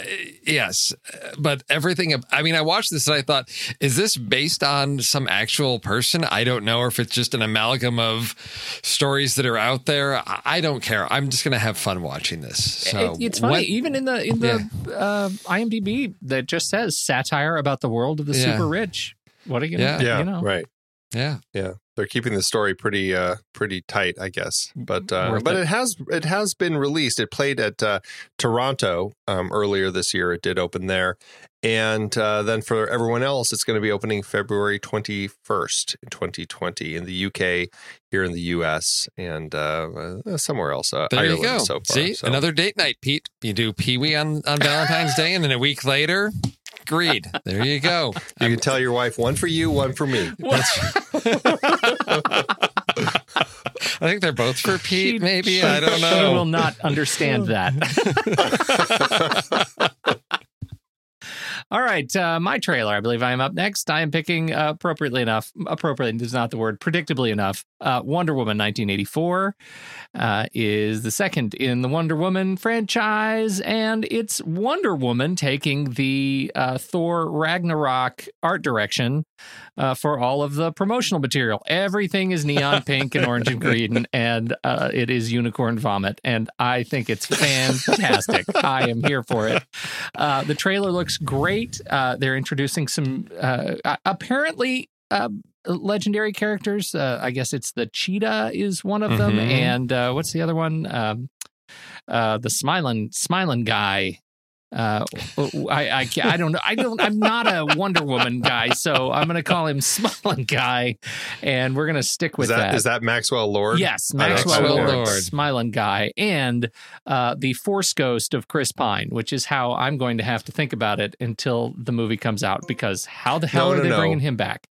yes, but everything. I mean, I watched this and I thought, is this based on some actual person? I don't know, or if it's just an amalgam of stories that are out there. I I don't care. I'm just gonna have fun watching this. So It- it's funny, when- even in the in the uh, IMDb that just says satire about the world of the Yeah. super rich. What are you gonna Yeah. Yeah, you know? right. yeah. Yeah, they're keeping the story pretty uh pretty tight, I guess. But uh, Worth but it. it. has it has been released. It played at uh, Toronto um, earlier this year. It did open there, and uh, then for everyone else, it's going to be opening February twenty first, twenty twenty, in the UK, here in the US, and uh, uh, somewhere else. Uh, There Ireland you go. So far. See, So- another date night, Pete. You do Pee Wee on, on (laughs) Valentine's Day, and then a week later, agreed. There you go. (laughs) You can tell your wife one for you, one for me. (laughs) (laughs) I think they're both for Pete, She- maybe. I don't know. She know. will not understand that. All right, uh, my trailer. I believe I am up next. I am picking uh, appropriately enough. Appropriately is not the word. Predictably enough, uh, Wonder Woman 1984 uh, is the second in the Wonder Woman franchise, and it's Wonder Woman taking the uh, Thor Ragnarok art direction uh, for all of the promotional material. Everything is neon (laughs) pink and orange and green, and uh, it is unicorn vomit. And I think it's fantastic. I am here for it. Uh, the trailer looks great. Uh, they're introducing some uh, apparently. Uh, legendary characters. Uh, I guess it's the cheetah is one of them, Mhm. and uh, what's the other one? Um, uh, the smiling smiling guy. Uh, I, I I don't know. I don't. I'm not a Wonder Woman guy, so I'm going to call him (laughs) Smiling Guy, and we're going to stick with Is that is that Maxwell Lord? Yes, Maxwell Maxwell Lord, Lord. Smiling Guy, and uh, the Force Ghost of Chris Pine, which is how I'm going to have to think about it until the movie comes out. Because how the hell No, are no, they no. bringing him back?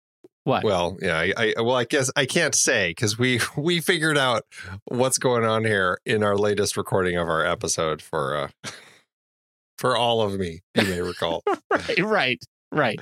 What? Well, yeah, I, I well, I guess I can't say because we (laughs) we figured out what's going on here in our latest recording of our episode for uh (laughs) for all of me. You may recall. (laughs) right, right, right.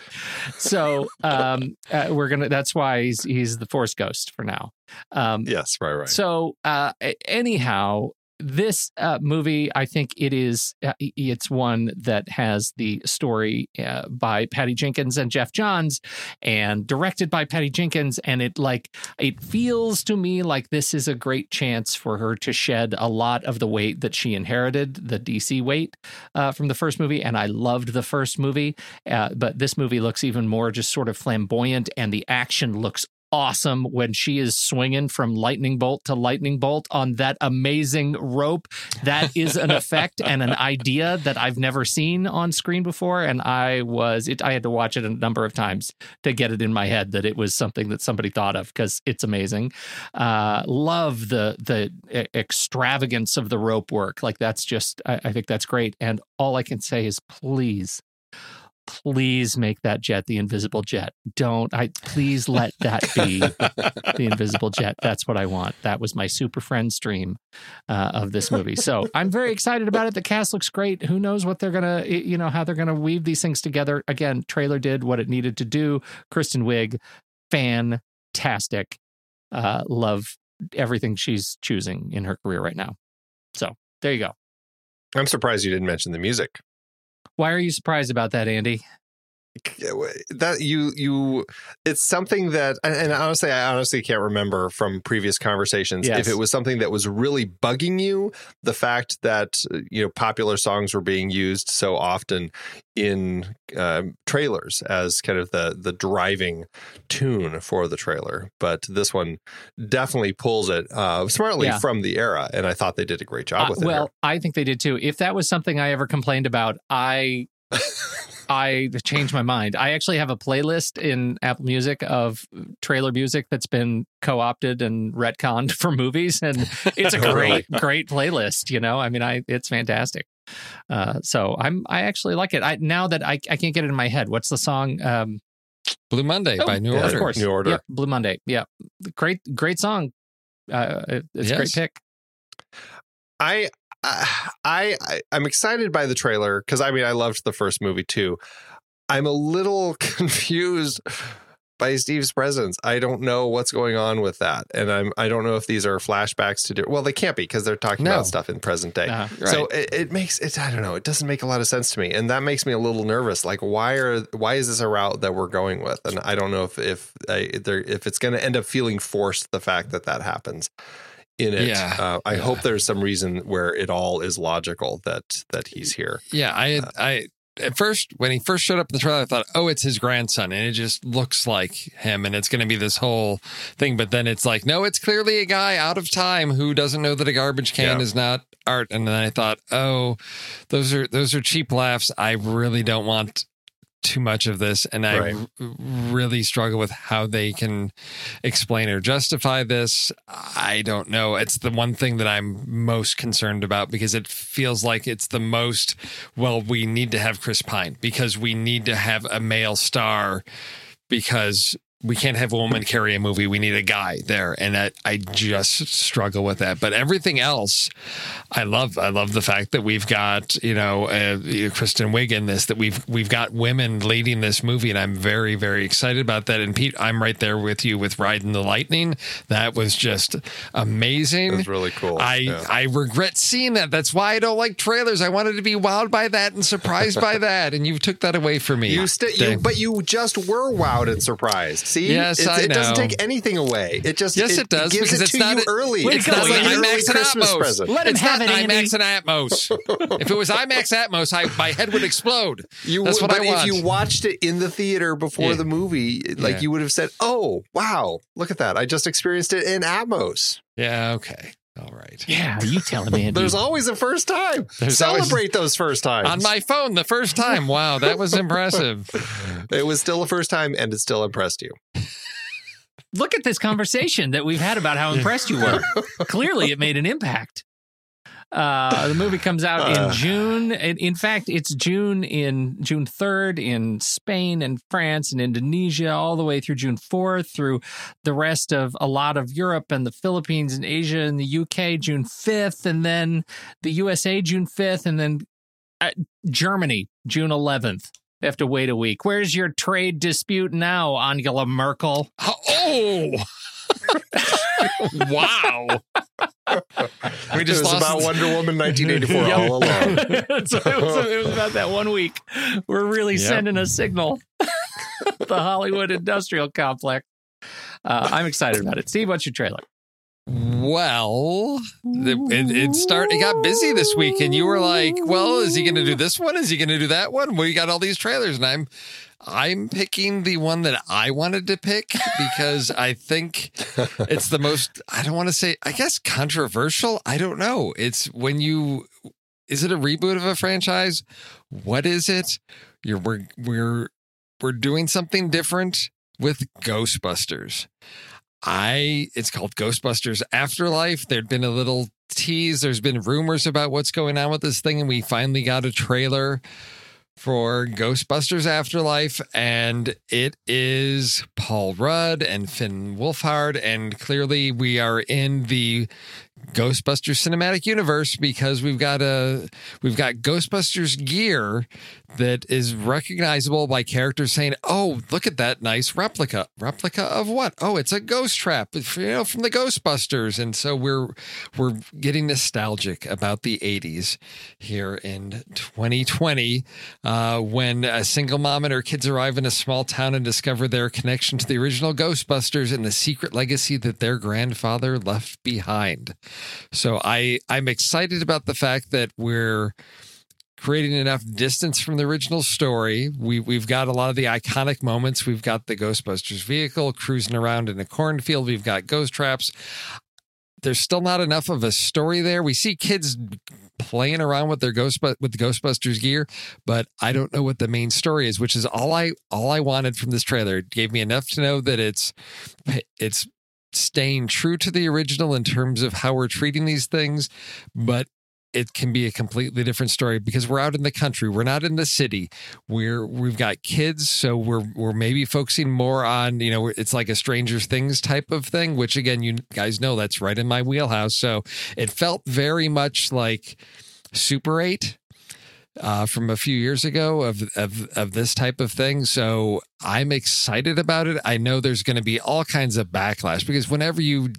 So um, uh, we're gonna. That's why he's he's the Force Ghost for now. Um, yes, right, right. So, uh, anyhow, this uh, movie, I think it is. Uh, it's one that has the story uh, by Patty Jenkins and Geoff Johns, and directed by Patty Jenkins. And it like it feels to me like this is a great chance for her to shed a lot of the weight that she inherited, the DC weight uh, from the first movie. And I loved the first movie, uh, but this movie looks even more just sort of flamboyant, and the action looks awesome when she is swinging from lightning bolt to lightning bolt on that amazing rope. That is an effect (laughs) and an idea that I've never seen on screen before. And I was, it, I had to watch it a number of times to get it in my head that it was something that somebody thought of because it's amazing. Uh, love the, the extravagance of the rope work. Like that's just, I, I think that's great. And all I can say is please, please make that jet the invisible jet. Don't I please let that be the invisible jet. That's what I want. That was my super friend stream uh, of this movie. So I'm very excited about it. The cast looks great. Who knows what they're gonna, you know, how they're gonna weave these things together. Again, trailer did what it needed to do. Kristen Wiig. fantastic. Uh, love everything she's choosing in her career right now. So there you go. I'm surprised you didn't mention the music. Why are you surprised about that, Andy? That you you it's something that and honestly i honestly can't remember from previous conversations Yes. if it was something that was really bugging you the fact that uh, you know popular songs were being used so often in um, trailers as kind of the the driving tune for the trailer but this one definitely pulls it uh, smartly Yeah. from the era and i thought they did a great job Uh, with it well, I think they did too. If that was something I ever complained about, I (laughs) I changed my mind. I actually have a playlist in Apple Music of trailer music that's been co-opted and retconned (laughs) for movies, and it's a (laughs) great, great playlist. You know, I mean, I it's fantastic. Uh, so I'm I actually like it. I now that I I can't get it in my head. What's the song? Um, Blue Monday oh, by New yeah, Of course, New Order. Yep, Blue Monday. Yeah, great, great song. Uh, it- it's a great pick. I I I I'm excited by the trailer because I mean I loved the first movie too. I'm a little (laughs) confused by Steve's presence. I don't know what's going on with that, and I'm I don't know if these are flashbacks to do. Well, they can't be because they're talking No. about stuff in present day. Uh, So it, it makes it. I don't know. It doesn't make a lot of sense to me, and that makes me a little nervous. Like, why are why is this a route that we're going with? And I don't know if if I, there if it's going to end up feeling forced. The fact that that happens in it. Yeah. Uh, I Yeah. hope there's some reason where it all is logical that that he's here. Yeah, I had, I at first when he first showed up in the trailer, I thought, oh, it's his grandson, and it just looks like him, and it's going to be this whole thing. But then it's like, no, it's clearly a guy out of time who doesn't know that a garbage can Yeah. is not art. And then I thought, oh, those are those are cheap laughs. I really don't want too much of this and i Right. r- really struggle with how they can explain or justify this i don't know it's the one thing that i'm most concerned about because it feels like it's the most well we need to have chris pine because we need to have a male star because we can't have a woman carry a movie. We need a guy there, and I, I just struggle with that. But everything else, I love. I love the fact that we've got you know uh, Kristen Wiig in this. That we've we've got women leading this movie, and I'm very very excited about that. And Pete, I'm right there with you with Riding the Lightning. That was just amazing. It was really cool. I Yeah. I regret seeing that. That's why I don't like trailers. I wanted to be wowed by that and surprised by (laughs) that, and you took that away from me. You st- you, but you just were wowed and surprised. See, Yes, It's- I it doesn't take anything away. It just Yes, it does, gives because it it's to not you a- early. It's go, not like an early IMAX and Christmas Atmos. present. Let him it's have not it, Andy. IMAX and Atmos. (laughs) if it was IMAX Atmos, I, my head would explode. You That's would, what but I want. if you watched it in the theater before Yeah. the movie, like Yeah. you would have said, "Oh, wow, look at that! I just experienced it in Atmos." yeah, okay, all right. Yeah, you tell him, (laughs) Andy. There's always a first time. There's always- Celebrate those first times. On my phone the first time. Wow, that was impressive. (laughs) it was still a first time, and it still impressed you. Look at this conversation that we've had about how impressed you were. (laughs) Clearly, it made an impact. Uh, the movie comes out in Uh. June. In, in fact, it's June in June third in Spain and France and Indonesia, all the way through June fourth, through the rest of a lot of Europe and the Philippines and Asia and the UK June fifth, and then the USA June fifth, and then uh, Germany June eleventh. They have to wait a week. Where's your trade dispute now, Angela Merkel? Oh, (laughs) wow. (laughs) We It just was lost about Wonder Woman (laughs) 1984 Yep. all (laughs) along. so it, was, it was about that one week. We're really Yep. sending a signal. the Hollywood industrial complex. Uh, I'm excited about it. Steve, what's your trailer? Well, the, it, it start. It got busy this week, and you were like, "Well, is he going to do this one? Is he going to do that one?" We got all these trailers, and I'm, I'm picking the one that I wanted to pick because (laughs) I think it's the most. I don't want to say. I guess controversial. I don't know. It's when you. Is it a reboot of a franchise? What is it? You're we're we're we're doing something different with Ghostbusters. I it's called Ghostbusters Afterlife. There'd been a little tease. There's been rumors about what's going on with this thing, and we finally got a trailer for Ghostbusters Afterlife, and it is Paul Rudd and Finn Wolfhard, and clearly we are in the Ghostbusters cinematic universe because we've got a we've got Ghostbusters gear that is recognizable by characters saying, "Oh, look at that nice replica. Replica of what? Oh, it's a ghost trap, you know, from the Ghostbusters." And so we're we're getting nostalgic about the '80s here in 2020, uh, when a single mom and her kids arrive in a small town and discover their connection to the original Ghostbusters and the secret legacy that their grandfather left behind. So I I'm excited about the fact that we're creating enough distance from the original story. We we've got a lot of the iconic moments. We've got the Ghostbusters vehicle cruising around in a cornfield. We've got ghost traps. There's still not enough of a story there. We see kids playing around with their ghost with the Ghostbusters gear, but I don't know what the main story is, which is all I all I wanted from this trailer. It gave me enough to know that it's it's staying true to the original in terms of how we're treating these things, but it can be a completely different story because we're out in the country. We're not in the city. We're we've got kids, so we're we're maybe focusing more on you know it's like a Stranger Things type of thing, which again you guys know that's right in my wheelhouse. So it felt very much like Super Eight uh, from a few years ago of, of of this type of thing. So I'm excited about it. I know there's going to be all kinds of backlash because whenever you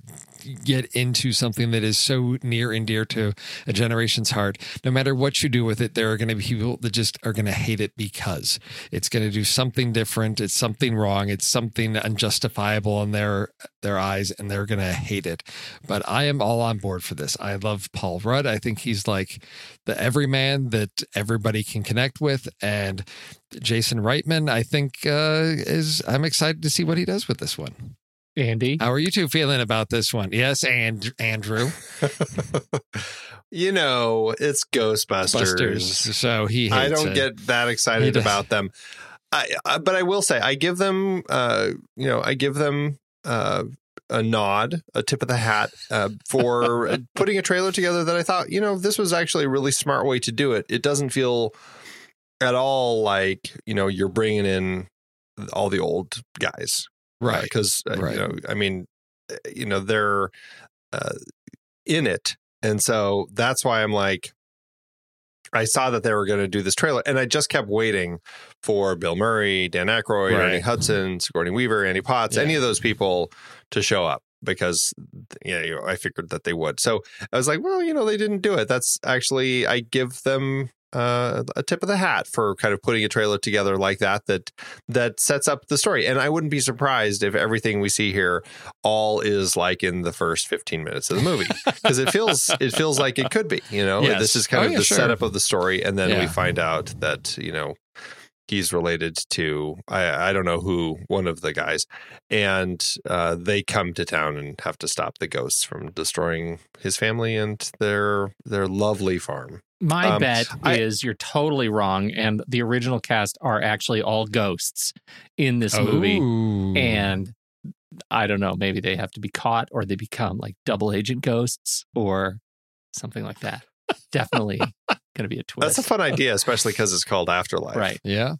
get into something that is so near and dear to a generation's heart, no matter what you do with it, there are going to be people that just are going to hate it because it's going to do something different. It's something wrong. It's something unjustifiable in their their eyes, and they're going to hate it. But I am all on board for this. I love Paul Rudd. I think he's like the everyman that everybody can connect with, and Jason Reitman. I think uh, is I'm excited to see what he does with this one. Andy. How are you two feeling about this one? Yes, and Andrew. (laughs) you know, it's Ghostbusters. Busters, so he I don't it. get that excited about them. I, I, but I will say I give them uh you know, I give them uh a nod, a tip of the hat uh, for (laughs) putting a trailer together that I thought, you know, this was actually a really smart way to do it. It doesn't feel at all like, you know, you're bringing in all the old guys right? Because uh, right. you know, I mean, eh, you know, they're uh, in it, and so that's why I'm like, I saw that they were going to do this trailer, and I just kept waiting for Bill Murray, Dan Aykroyd, right. Ernie Hudson, Sigourney Weaver, Annie Potts, yeah. any of those people to show up because yeah, you know, I figured that they would. So I was like, well, you know, they didn't do it. That's actually I give them uh, a tip of the hat for kind of putting a trailer together like that that that sets up the story. And I wouldn't be surprised if everything we see here all is like in the first 15 minutes of the movie because it feels (laughs) it feels like it could be, you know. Yes. This is kind oh, of yeah, the sure. setup of the story and then yeah. we find out that, you know, he's related to I, I don't know who one of the guys and uh, they come to town and have to stop the ghosts from destroying his family and their their lovely farm my um, bet I, is you're totally wrong, and the original cast are actually all ghosts in this oh. movie. And I don't know, maybe they have to be caught or they become like double agent ghosts or something like that. Definitely going to be a twist. That's a fun (laughs) idea, especially because it's called Afterlife. Right. Yeah.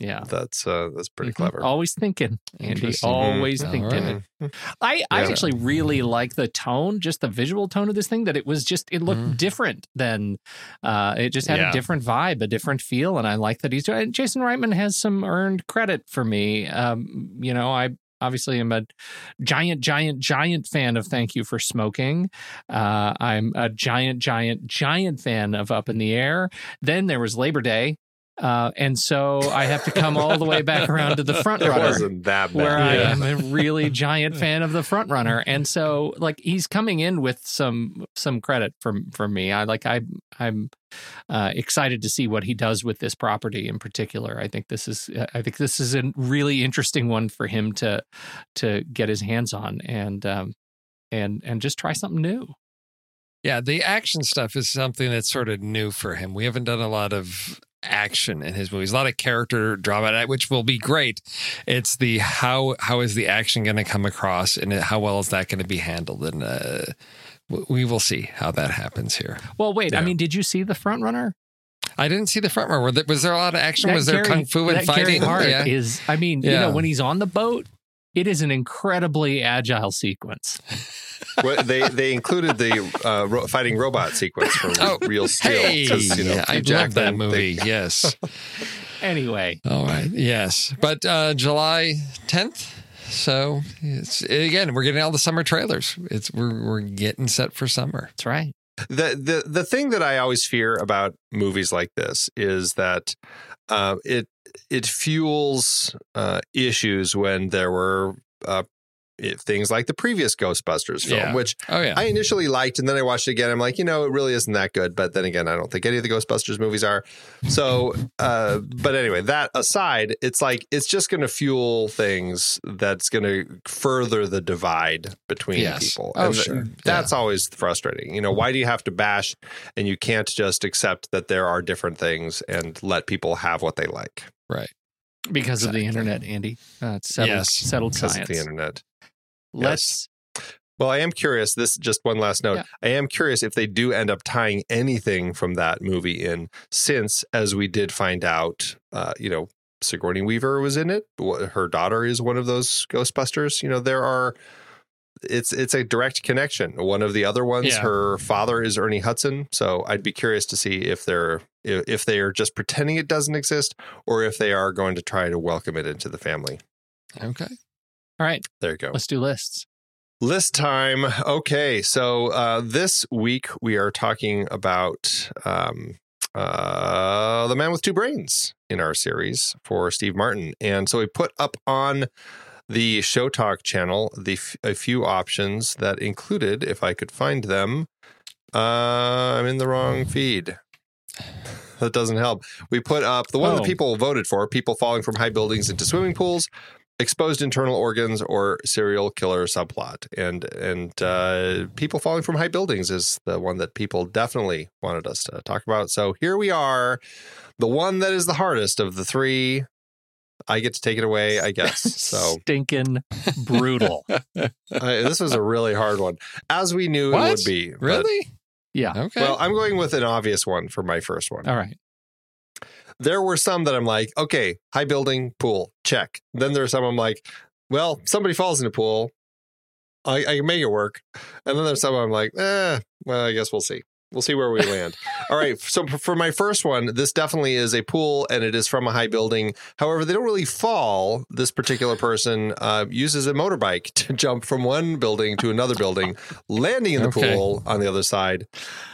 Yeah, that's uh, that's pretty mm-hmm. clever. Always thinking, Andy. Always mm-hmm. thinking. Right. I yeah. I actually really like the tone, just the visual tone of this thing. That it was just it looked mm. different than uh, it just had yeah. a different vibe, a different feel, and I like that he's doing. Jason Reitman has some earned credit for me. Um, you know, I obviously am a giant, giant, giant fan of Thank You for Smoking. Uh, I'm a giant, giant, giant fan of Up in the Air. Then there was Labor Day, uh, and so I have to come all the way back around to the (laughs) front runner. It wasn't that bad. Where yeah. I am a really giant fan of the front runner. And so like he's coming in with some some credit from from me. I like I I'm uh, excited to see what he does with this property in particular. I think this is I think this is a really interesting one for him to to get his hands on and um and and just try something new. Yeah, the action stuff is something that's sort of new for him. We haven't done a lot of action in his movies. A lot of character drama, which will be great. It's the how how is the action going to come across, and how well is that going to be handled? And uh, we will see how that happens here. Well, wait. Yeah. I mean, did you see the front runner? I didn't see the front runner. Was there a lot of action? That was there Gary, kung fu and fighting? Yeah. is. I mean, yeah. you know, when he's on the boat, it is an incredibly agile sequence. Well, they they included the uh, ro- fighting robot sequence from Oh, Real Steel. Hey, 'cause, you know, yeah, I Hugh love that movie. they- yes. (laughs) Anyway, All right. Yes. But uh, July 10th. So it's again, we're getting all the summer trailers. It's we're we're getting set for summer. that's right. the the the thing that I always fear about movies like this is that uh, it it fuels uh, issues when there were uh, it, things like the previous Ghostbusters film, Yeah. which Oh yeah. I initially liked, and then I watched it again. I'm like, you know, it really isn't that good. But then again, I don't think any of the Ghostbusters movies are. So, (laughs) uh, but anyway, that aside, it's like it's just going to fuel things that's going to further the divide between Yes. people. Oh, And sure. That's always frustrating. You know, why do you have to bash and you can't just accept that there are different things and let people have what they like right. Because of the internet, Andy. Uh, settled, Yes, settled because science. of the internet? Let's. Well, I am curious. This just one last note. Yeah. I am curious if they do end up tying anything from that movie in, since as we did find out, uh, you know, Sigourney Weaver was in it. Her daughter is one of those Ghostbusters. You know, there are. It's it's a direct connection. One of the other ones, Yeah. her father is Ernie Hudson. So I'd be curious to see if they're if if they are just pretending it doesn't exist, or if they are going to try to welcome it into the family. Okay. All right, There you go. let's do lists. List time. Okay, so uh, this week we are talking about um, uh, the man with two brains in our series for Steve Martin, and so we put up on the Show Talk channel the f- a few options that included, if I could find them. Uh, I'm in the wrong feed. That doesn't help. We put up the one Oh. that people voted for: people falling from high buildings into swimming pools, exposed internal organs or serial killer subplot and and uh, people falling from high buildings is the one that people definitely wanted us to talk about so here we are the one that is the hardest of the three i get to take it away i guess (laughs) so Stinking brutal. (laughs) I, this was a really hard one as we knew it would be Really? Yeah. Okay. well i'm going with an obvious one for my first one All right. There were some that I'm like, okay, high building, pool, check. Then there's some I'm like, well, somebody falls in a pool. I, I make it work. And then there's some I'm like, eh, well, I guess we'll see. We'll see where we land. All right. So for my first one, this definitely is a pool and it is from a high building. However, they don't really fall. This particular person uh, uses a motorbike (laughs) to jump from one building to another building, landing in the Okay. pool on the other side.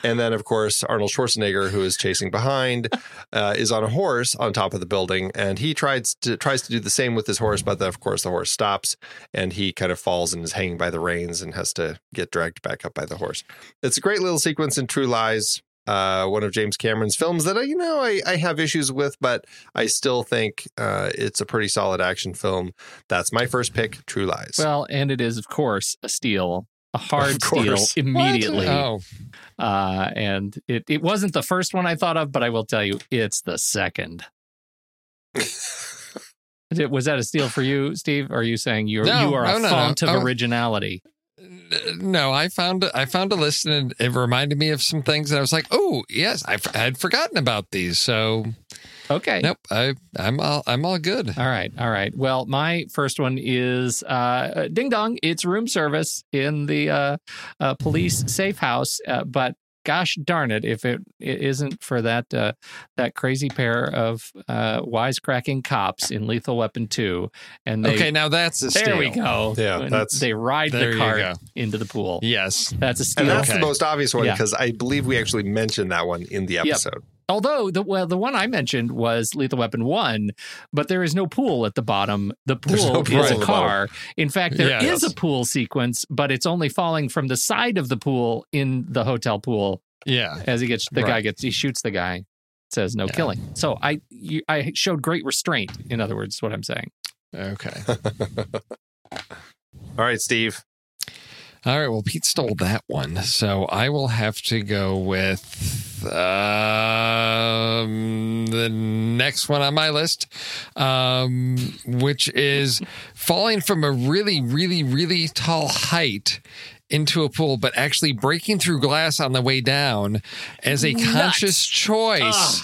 And then, of course, Arnold Schwarzenegger, who is chasing behind, uh, is on a horse on top of the building, and he tries to tries to do the same with his horse, but then, of course, the horse stops, and he kind of falls and is hanging by the reins and has to get dragged back up by the horse. It's a great little sequence in True Lies. Uh, one of James Cameron's films that I, you know, I, I have issues with, but I still think uh, it's a pretty solid action film. That's my first pick, True Lies. Well, and it is, of course, a steal, a hard steal course. immediately. Oh, Uh, and it, it wasn't the first one I thought of, but I will tell you, it's the second. (laughs) Was that a steal for you, Steve? Are you saying you're No, you are a no, no. font of Oh. originality? No, I found I found a list and it reminded me of some things and I was like, oh yes, I f- had forgotten about these. So Okay. nope, I I'm all I'm all good. All right, all right. Well, my first one is uh, ding dong. It's room service in the uh, uh, police safe house, uh, but gosh darn it, if it, it isn't for that uh, that crazy pair of uh, wisecracking cops in Lethal Weapon Two, and they okay, now that's a there steal. we go. Yeah, When that's- they ride There the cart into the pool. Yes. That's a steal. and that's Okay. the most obvious one Yeah. because I believe we actually mentioned that one in the episode. Although the well, the one I mentioned was Lethal Weapon One, but there is no pool at the bottom. The pool no pool is a car. In fact, there is Yes. a pool sequence, but it's only falling from the side of the pool in the hotel pool Yeah. as he gets the guy gets he shoots the guy. Says no Yeah. killing. So I you, I showed great restraint. In other words, what I'm saying. Okay. (laughs) All right, Steve. All right. Well, Pete stole that one, so I will have to go with um, the next one on my list, um, which is falling from a really, really, really tall height into a pool, but actually breaking through glass on the way down as a conscious choice.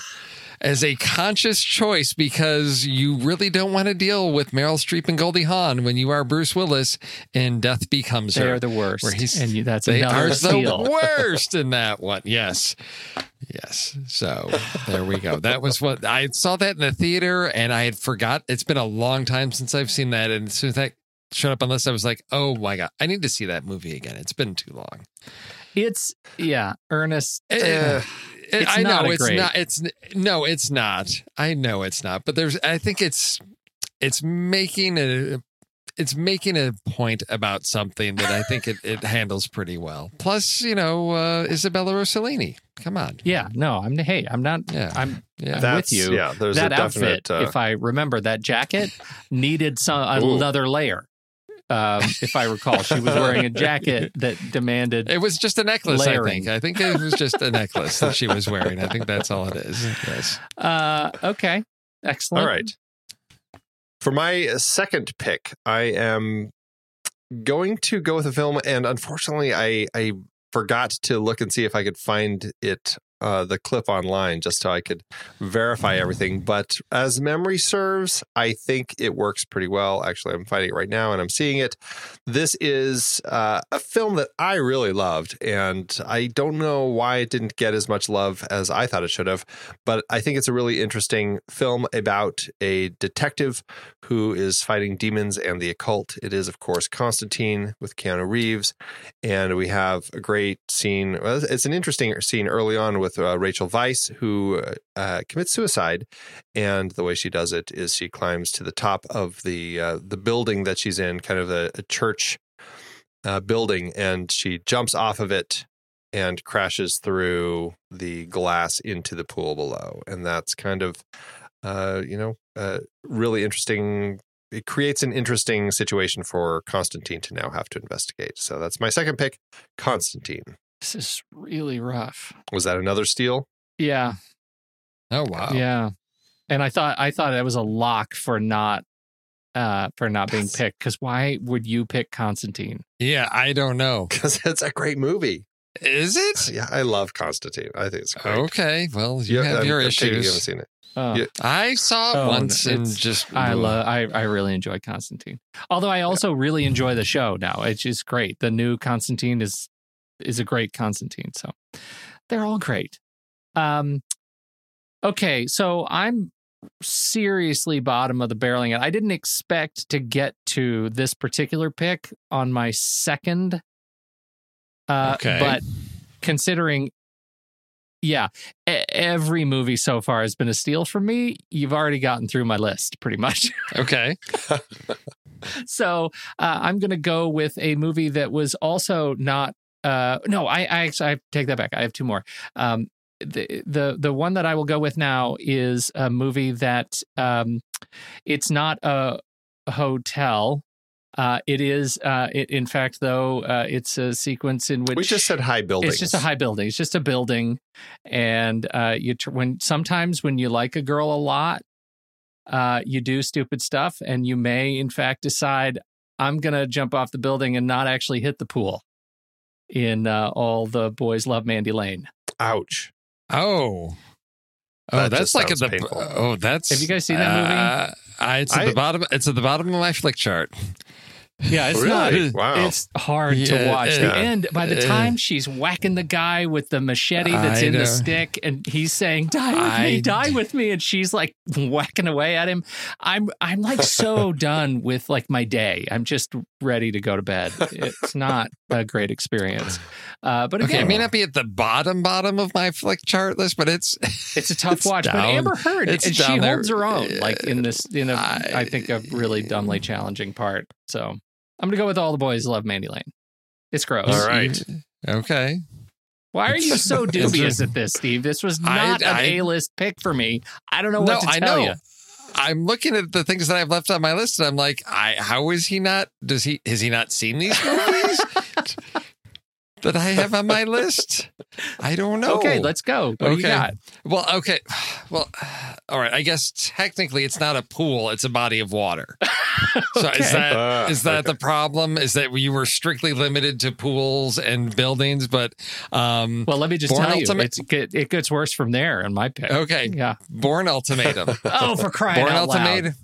As a conscious choice because you really don't want to deal with Meryl Streep and Goldie Hawn when you are Bruce Willis in Death Becomes Her. They are the worst, Where he's- and you, that's they are steal. the (laughs) worst in that one. Yes. Yes. So there we go. That was what I saw that in the theater and I had forgot. It's been a long time since I've seen that. And as soon as that showed up on the list, I was like, oh my God, I need to see that movie again. It's been too long. It's yeah, Ernest. Eh, It's I not know a it's great- not. It's no, it's not. I know it's not. But there's. I think it's. It's making a. It's making a point about something that I think it, it handles pretty well. Plus, you know, uh, Isabella Rossellini. Come on. Yeah, no, I'm hey, I'm not. Yeah. I'm Yeah. I'm That's with you. yeah. There's that a definite. outfit, uh, if I remember, that jacket needed some Ooh. another layer. Um, if I recall, she was wearing a (laughs) jacket that demanded. It was just a necklace, Layering. I think. I think it was just a necklace that she was wearing. I think that's all it is. Yes. Uh, okay, excellent. All right. For my second pick, I am going to go with a film, and unfortunately, I I forgot to look and see if I could find it. Uh, the clip online just so I could verify everything. But as memory serves, I think it works pretty well. Actually, I'm finding it right now and I'm seeing it. This is uh, a film that I really loved, and I don't know why it didn't get as much love as I thought it should have but I think it's a really interesting film about a detective who is fighting demons and the occult. It is, of course, Constantine with Keanu Reeves, and we have a great scene. It's an interesting scene early on with uh, Rachel Weisz, who uh, commits suicide, and the way she does it is she climbs to the top of the uh, the building that she's in, kind of a, a church uh, building, and she jumps off of it and crashes through the glass into the pool below. And that's kind of, uh, you know, uh, really interesting. It creates an interesting situation for Constantine to now have to investigate. So that's my second pick, Constantine. This is really rough. Was that another steal? Yeah, Oh wow. yeah. And I thought I thought it was a lock for not uh for not being Yes. picked because why would you pick Constantine? Yeah, I don't know. Because it's a great movie. Is it? Yeah, I love Constantine. I think it's great. Okay. Well, you Yeah, have I'm- your I'm taking You haven't seen it. Oh, Yeah. I saw it Oh, once and it's- just I love I I really enjoy Constantine. Although I also really enjoy the show now. It's just great. The new Constantine is is a great Constantine. So they're all great. Um okay, so I'm seriously bottom of the barreling. I didn't expect to get to this particular pick on my second uh Okay. but considering yeah, every movie so far has been a steal for me. You've already gotten through my list pretty much. (laughs) Okay. so uh, I'm going to go with a movie that was also not. Uh, no, I, I actually I take that back. I have two more. Um, the the the one that I will go with now is a movie that um, it's not a, a hotel. Uh, it is, uh, it, in fact, though, uh, it's a sequence in which We just said high building. it's just a high building. It's just a building, and uh, you tr- when sometimes when you like a girl a lot, uh, you do stupid stuff, and you may in fact decide I'm gonna jump off the building and not actually hit the pool. In uh, all the boys love Mandy Lane. Ouch. Oh. Oh, That that's just like at the painful. oh, that's. Have you guys seen that movie? Uh, I, it's at I- the bottom. It's at the bottom of my Flickchart. Yeah, it's Really? not. Wow. It's hard to watch. uh, the end, by the time she's whacking the guy with the machete that's I in know. the stick, and he's saying, "Die with I- me, die with me," and she's like whacking away at him. I'm, I'm like so (laughs) done with like my day. I'm just ready to go to bed. It's not a great experience. Uh, but Okay, it may not be at the bottom bottom of my Flickchart list, but it's (laughs) it's a tough it's watch. But down. Amber Heard, It's and she there. holds her own, like in this, in a, I- I think a really dumbly challenging part. So I'm gonna go with all the boys love Mandy Lane. It's gross. All right. Okay. Why are you so (laughs) dubious at this, Steve? This was not I- an A-list pick for me. I don't know no, what to I tell know. you. I'm looking at the things that I've left on my list, and I'm like, I how is he not? Does he has he not seen these movies (laughs) that I have on my list? I don't (laughs) know. Okay, let's go. What do you Okay. got? Well, okay. Well, all right. I guess technically it's not a pool; it's a body of water. (laughs) So is that Ah, is that the problem? Is that you were strictly limited to pools and buildings? But um, Well, let me just Bourne tell you, Ultimate- it's, it, it gets worse from there in my pick. okay, Yeah. Bourne Ultimatum. (laughs) Oh, for crying Bourne out loud. Ultimatum.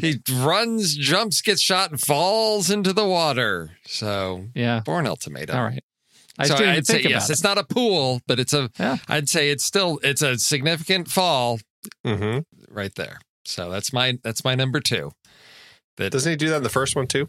He runs, jumps, gets shot, and falls into the water. So Yeah. Bourne Ultimatum. All right. I so didn't even I'd say yes. about It's not a pool, but it's a. Yeah. would say it's still it's a significant fall hmm right there. So that's my that's my number two. That Doesn't he do that in the first one too?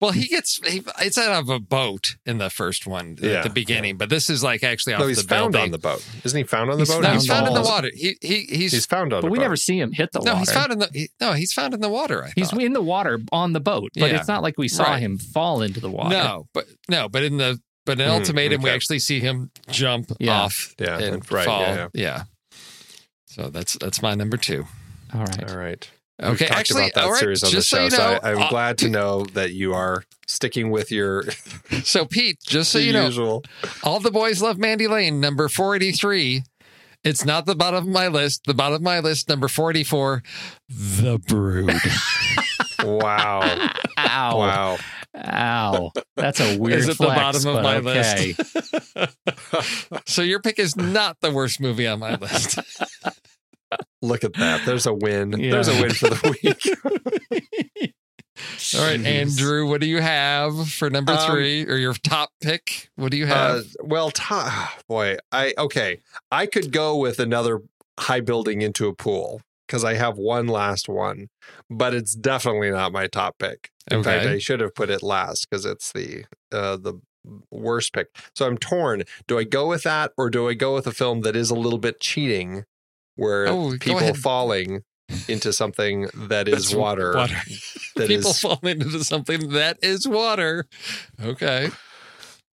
well, he gets he, it's out of a boat in the first one Yeah, at the beginning, but this is like actually off No, he's the found building. on the boat. Isn't he found on the He's boat? found he's found in the water. He he he's, He's found on. But the we boat. never see him hit the no, water. he's found in the he, no, he's found in the water. I He's thought. in the water on the boat, but Yeah. it's not like we saw Right. him fall into the water. no, but no, but in the but in Hmm, ultimatum, we actually see him jump Yeah. off Yeah, and right, fall. yeah, yeah. So that's that's my number two. All right. All right. Okay, We've talked actually, about that all right, series on the just so show, you so, know, I, I'm uh, glad to know that you are sticking with your (laughs) So Pete, just so you know, usual. All the boys love Mandy Lane, number 483. It's not the bottom of my list. The bottom of my list, number 44, The Brood. (laughs) Wow. Ow. wow. Ow. That's a (laughs) weird Is it the bottom of my okay. list? (laughs) so your pick is not the worst movie on my list. (laughs) Look at that. There's a win. Yeah. There's a win for the week. All right, Andrew, what do you have for number Um, three or your top pick? What do you Uh, have? well, ta- (sighs) boy, I okay. I could go with another high building into a pool because I have one last one, but it's definitely not my top pick. In fact, I should have put it last because it's the uh, the worst pick. So I'm torn. Do I go with that or do I go with a film that is a little bit cheating, where Oh, people falling into something that is water? water. (laughs) That People is- fall into something that is water. Okay,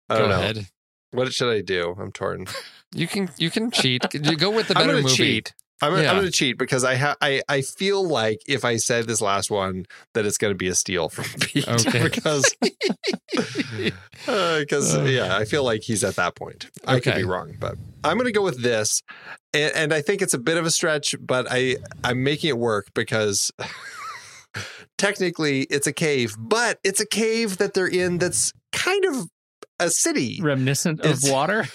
I go don't know. ahead. What should I do? I'm torn. You can you can (laughs) cheat. You go with the better movie. cheat. I'm, Yeah. I'm going to cheat because I ha- I I feel like if I said this last one that it's going to be a steal from (laughs) Pete Okay. (laughs) because because (laughs) Uh. yeah I feel like he's at that point. I could be wrong, but I'm going to go with this, and, and I think it's a bit of a stretch, but I I'm making it work because. Technically, it's a cave, but it's a cave that they're in that's kind of a city. Reminiscent of It's- water.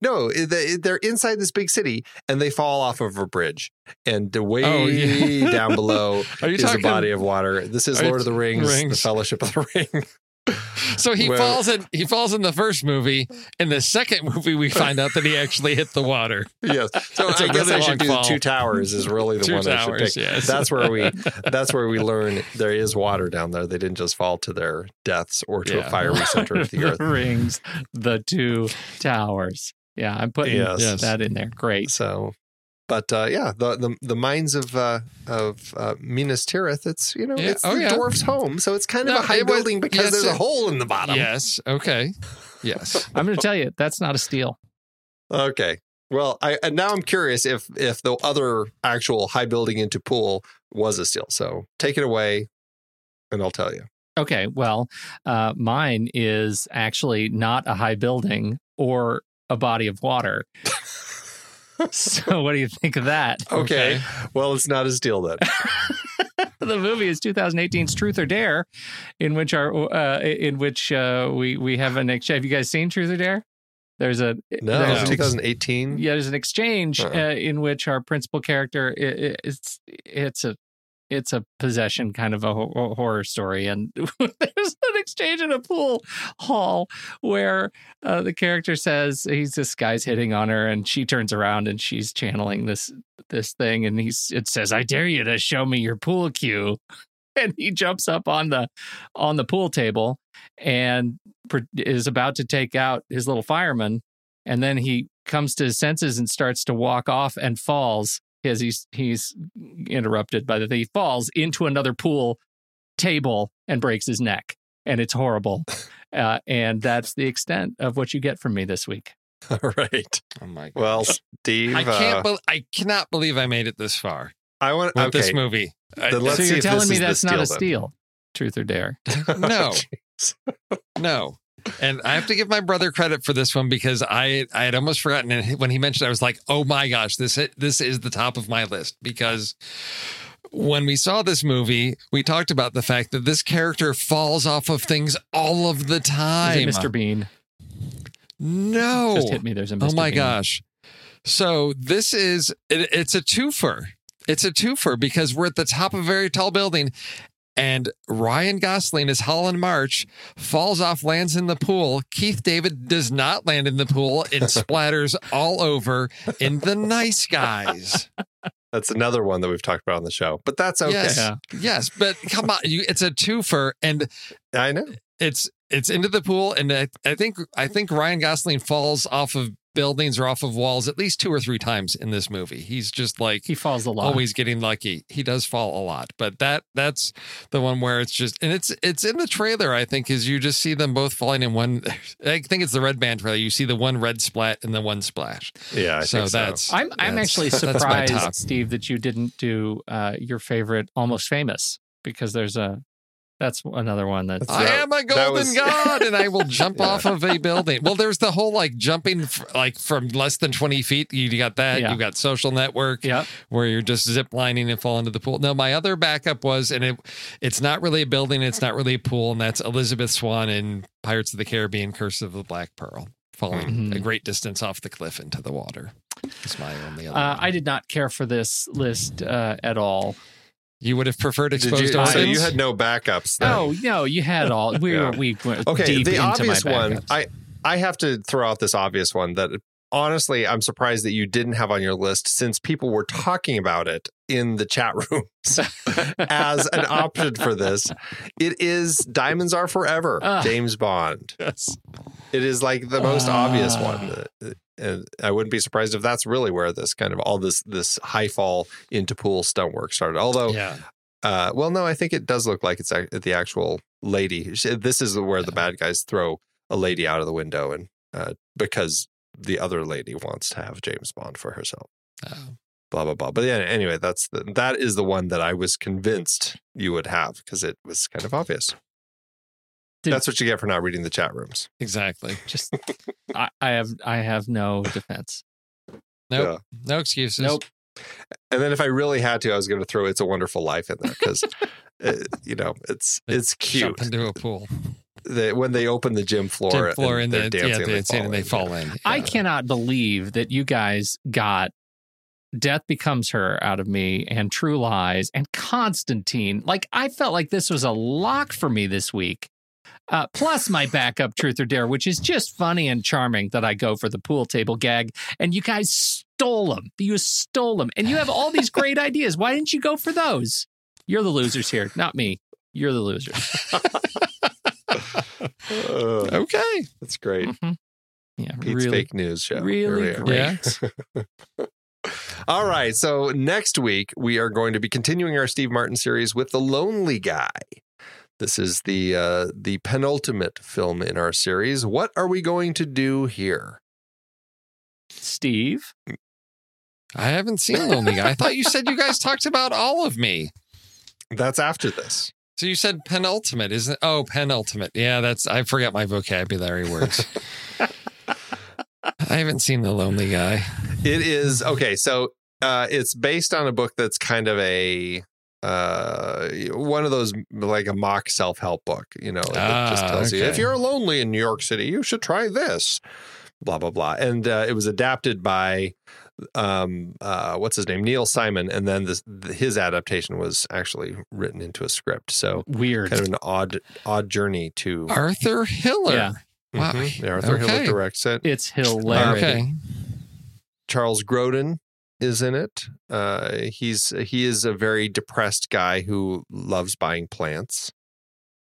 No, they- they're inside this big city and they fall off of a bridge. And way Oh, yeah. down (laughs) below is a body of water. This is you- Lord of the Rings, the Fellowship of the (laughs) Ring. (laughs) So he Well- falls in. He falls in the first movie. In the second (laughs) movie, we find out that he actually hit the water. yes. So It's I a guess really I should do fall. Two Towers is really the Two one I should Towers, pick. yes. That's where we (laughs) that's where we learn there is water down there. They didn't just fall to their deaths or to Yeah. a fiery center of the earth. rings, the two towers. Yeah, I'm putting Yes. Yes. that in there. Great. So but uh, yeah, the, the the mines of uh, of uh, Minas Tirith. It's you know Yeah. it's Oh, the yeah. dwarf's home, so it's kind of a high it was- building because yes, there's a hole in the bottom. Yes. Okay. Yes. (laughs) I'm going to tell you, that's not a steal. Okay. Well, I and now I'm curious if if the other actual high building into pool was a steal. So take it away, and I'll tell you. Okay, well, uh, mine is actually not a high building or a body of water. (laughs) so, what do you think of that? (laughs) Okay. Well, it's not a steal then. (laughs) the movie is 2018's Truth or Dare, in which our uh, in which uh, we we have an exchange. Have you guys seen Truth or Dare? There's a No, there's an ex- 2018. yeah, there's an exchange Uh-uh. uh, in which our principal character i- i- it's it's a it's a possession kind of a ho- horror story, and (laughs) there's an exchange in a pool hall where uh, the character says he's this guy's hitting on her, and she turns around and she's channeling this this thing, and he's it says, "I dare you to show me your pool cue," (laughs) and he jumps up on the on the pool table and is about to take out his little fireman and then he comes to his senses and starts to walk off and falls as he's he's interrupted by the thing. He falls into another pool table and breaks his neck, and it's horrible. (laughs) Uh, and that's the extent of what you get from me this week. All right. Oh my. God. Well, Steve, I can't. uh, bel I cannot believe I made it this far I want. with Okay. this movie. I- Then let's so see you're telling me that's not a steal then. truth or dare? (laughs) no, Jeez. no. And I have to give my brother credit for this one because I I had almost forgotten and when he mentioned it, I was like, "Oh my gosh, this this is the top of my list because when we saw this movie, we talked about the fact that this character falls off of things all of the time. Mr. Bean? No. Just hit me. There's a Mr. Oh my Bean. gosh. So this is it, it's a twofer. It's a twofer because we're at the top of a very tall building and Ryan Gosling as Holland March falls off, lands in the pool. Keith David does not land in the pool and (laughs) splatters all over in the nice guys. That's another one that we've talked about on the show, but that's okay. Yes. Yeah. Yes, but come on, you, it's a twofer and I know. it's it's into the pool and I, I think I think Ryan Gosling falls off of buildings or off of walls at least two or three times in this movie. He's just like He falls a lot. always getting lucky. He does fall a lot, but that that's the one where it's just and it's it's in the trailer. I think is you just see them both falling in one. (laughs) I think it's the red band trailer. You see the one red splat and the one splash. Yeah, I so think so. that's I'm I'm that's- actually that's my top. surprised, Steve, that you didn't do uh, your favorite Almost Famous because there's a that's another one that's That's- I that- am a golden (laughs) was- god, and I will jump Yeah. off of a building. Well, there's the whole like jumping f- like from less than twenty feet. You got that. Yeah. You got Social Network. yeah. where you're just zip lining and fall into the pool. No, my other backup was, and it it's not really a building, it's not really a pool, and that's Elizabeth Swann in Pirates of the Caribbean: Curse of the Black Pearl, falling Mhm. a great distance off the cliff into the water. It's my only other. Uh, one. I did not care for this list uh, at all. You would have preferred Did exposed you, so organs. you had no backups. Then. Oh no, you had all. We Yeah. were we went okay. deep The into obvious my one. I I have to throw out this obvious one that honestly I'm surprised that you didn't have on your list since people were talking about it in the chat (laughs) rooms as an (laughs) option for this. It is Diamonds Are Forever, Ah. James Bond. Yes. It is like the most obvious Ah. one. And I wouldn't be surprised if that's really where this kind of all this this high fall into pool stunt work started. Although, Yeah. uh, well, no, I think it does look like it's ac- the actual lady. This is where the bad guys throw a lady out of the window, and uh, because the other lady wants to have James Bond for herself. Oh. Blah blah blah. But yeah, anyway, that's the, that is the one that I was convinced you would have because it was kind of obvious. Did- that's what you get for not reading the chat rooms. Exactly. (laughs) just I, I have I have no defense. Nope. No excuses. Nope. And then if I really had to, I was going to throw "It's a Wonderful Life" in there because, (laughs) you know, it's it's cute. Jump cute. into a pool. The, when they open the gym floor, Gym floor and and, they're the, yeah, dancing, dancing and they fall in. I cannot believe that you guys got Death Becomes Her out of me and True Lies and Constantine. Like I felt like this was a lock for me this week. Uh, plus my backup Truth or Dare, which is just funny and charming that I go for the pool table gag. And you guys stole them. You stole them. And you have all these great (laughs) ideas. Why didn't you go for those? You're the losers here, not me. You're the losers. (laughs) Uh, Okay. that's great. Mhm. Yeah, Pete's really, fake news show. really Here we great. (laughs) All right. So next week we are going to be continuing our Steve Martin series with the Lonely Guy. This is the uh, the penultimate film in our series. What are we going to do here? Steve. I haven't seen Lonely Guy. I thought you said you guys talked about all of me. That's after this. So you said penultimate, isn't? Oh, penultimate. Yeah, that's. I forget my vocabulary words. (laughs) I haven't seen the Lonely Guy. It is okay. So uh, it's based on a book that's kind of a uh, one of those like a mock self help book. You know, that just Ah, tells you if you're lonely in New York City, you should try this. Blah blah blah. And uh, it was adapted by um uh what's his name Neil Simon and then this his adaptation was actually written into a script so Weird. kind of an odd odd journey to Arthur Hiller. Yeah. Wow. Mhm. Yeah, Arthur Hiller Okay. directs it It's hilarious. Okay. Charles Grodin is in it. Uh, he's he is a very depressed guy who loves buying plants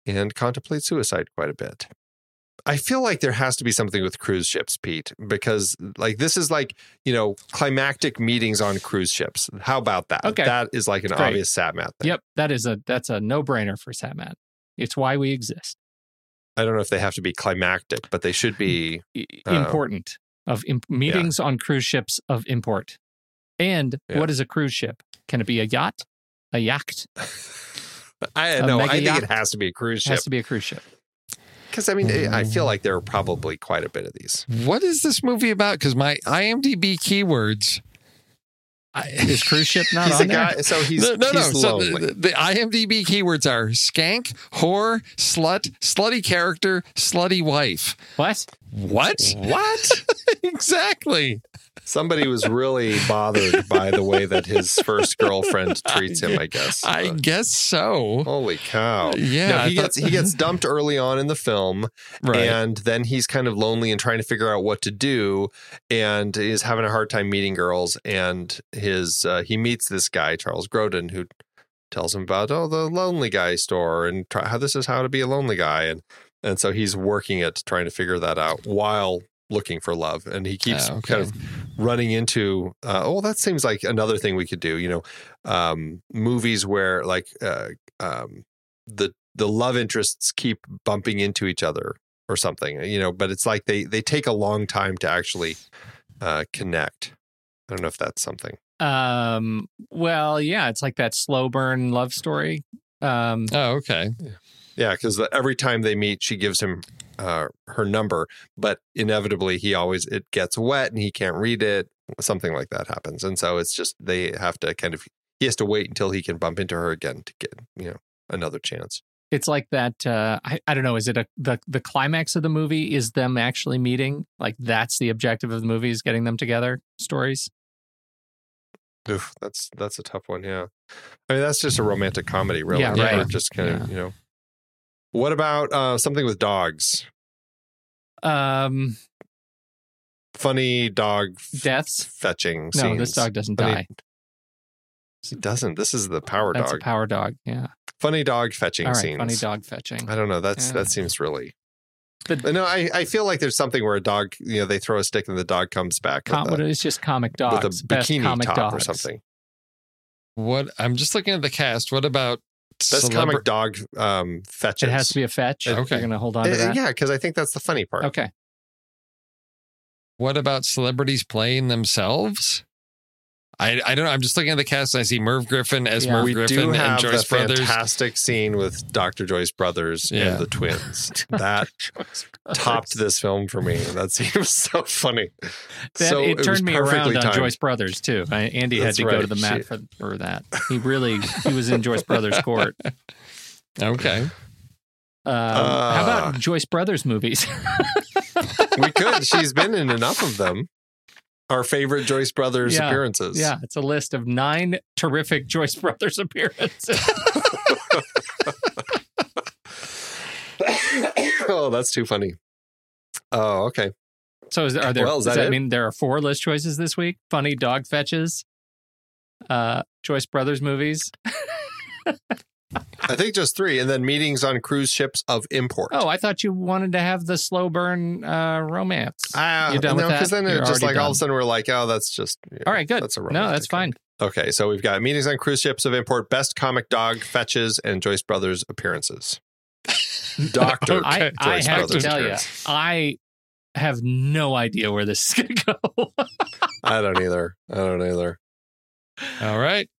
and contemplates suicide quite a bit. I feel like there has to be something with cruise ships, Pete, because like this is like you know climactic meetings on cruise ships. How about that? Okay. that is like an Great. obvious Satmat thing. Yep, that is a that's a no brainer for Satmat. It's why we exist. I don't know if they have to be climactic, but they should be. Uh, important of imp- meetings on cruise ships of import. And Yeah. what is a cruise ship? Can it be a yacht? A yacht (laughs) I A know. I think yacht? it has to be a cruise ship. It has to be a cruise ship. Because I mean, I feel mm. like there are probably quite a bit of these. What is this movie about? Because my IMDb keywords. I, (laughs) Is cruise ship not he's on a there? guy, so he's no, no, no. he's So the, the IMDb keywords are skank, whore, slut, slutty character, slutty wife. What? What? what? (laughs) exactly. Somebody was really bothered by the way that his first girlfriend (laughs) treats him. I guess. I Uh, guess so. Holy cow! Yeah, No, I he thought- gets he gets dumped early on in the film, Right. and then he's kind of lonely and trying to figure out what to do, and is having a hard time meeting girls. And his uh, he meets this guy Charles Grodin who tells him about oh the lonely guy store and try, how this is how to be a lonely guy, and and so he's working at trying to figure that out while looking for love, and he keeps Oh, okay. kind of running into uh, oh that seems like another thing we could do you know um movies where like uh um the the love interests keep bumping into each other or something you know but it's like they they take a long time to actually uh connect i don't know if that's something Um. Well, yeah, it's like that slow burn love story. Um. Oh, okay. Yeah because every time they meet she gives him uh her number but inevitably he always it gets wet and he can't read it something like that happens and so it's just they have to kind of he has to wait until he can bump into her again to get you know another chance It's like that. Uh, I, I don't know. Is it a the the climax of the movie is them actually meeting? Like that's the objective of the movie is getting them together. Stories. Oof, that's that's a tough one. Yeah, I mean that's just a romantic comedy, really. Yeah, right. Or Just kind of Yeah. you know. What about uh, something with dogs? Um. Funny dog f- Deaths. fetching. No, scenes. this dog doesn't Funny- die. It doesn't. This is the power That's dog. a power dog. Yeah. funny dog fetching All right. scenes. Funny dog fetching. I don't know. That's Yeah. that seems really. The- no, I, I feel like there's something where a dog, you know, they throw a stick and the dog comes back Com- with, a, it's just comic dogs. with a Best bikini comic top dogs. or something. What? I'm just looking at the cast. What about Best celebra- comic dog um, fetches. It has to be a fetch. Okay. You're gonna hold on to Uh, that. yeah, because I think that's the funny part. Okay. What about celebrities playing themselves? I, I don't know. I'm just looking at the cast and I see Merv Griffin as Yeah. Merv we Griffin do and Joyce the Brothers. fantastic scene with Dr. Joyce Brothers Yeah. and the twins. (laughs) That topped this film for me. That seems so funny. That, so it was turned me around perfectly on timed. Joyce Brothers too. I, Andy That's had to go to the mat She- for, for that. He really he was in Joyce Brothers court. (laughs) Okay. Um, Uh. how about Joyce Brothers movies? (laughs) We could. She's been in enough of them. Our favorite Joyce Brothers Yeah. appearances. yeah, it's a list of nine terrific Joyce Brothers appearances. (laughs) oh, that's too funny. Oh, okay. So is are there? Well, is does that that mean there are four list choices this week? Funny dog fetches, uh, Joyce Brothers movies. (laughs) I think just three, and then meetings on cruise ships of import. Oh, I thought you wanted to have the slow burn uh, romance. Ah, You done with no, because then You're it just already like all of a sudden we're like, oh, that's just yeah, All right, good. That's a no, that's fine. Okay, so we've got meetings on cruise ships of import, best comic dog fetches, and Joyce Brothers appearances. (laughs) Doctor I, I Joyce have to Brothers tell you. I have no idea where this is going to go. (laughs) I don't either. I don't either. All right.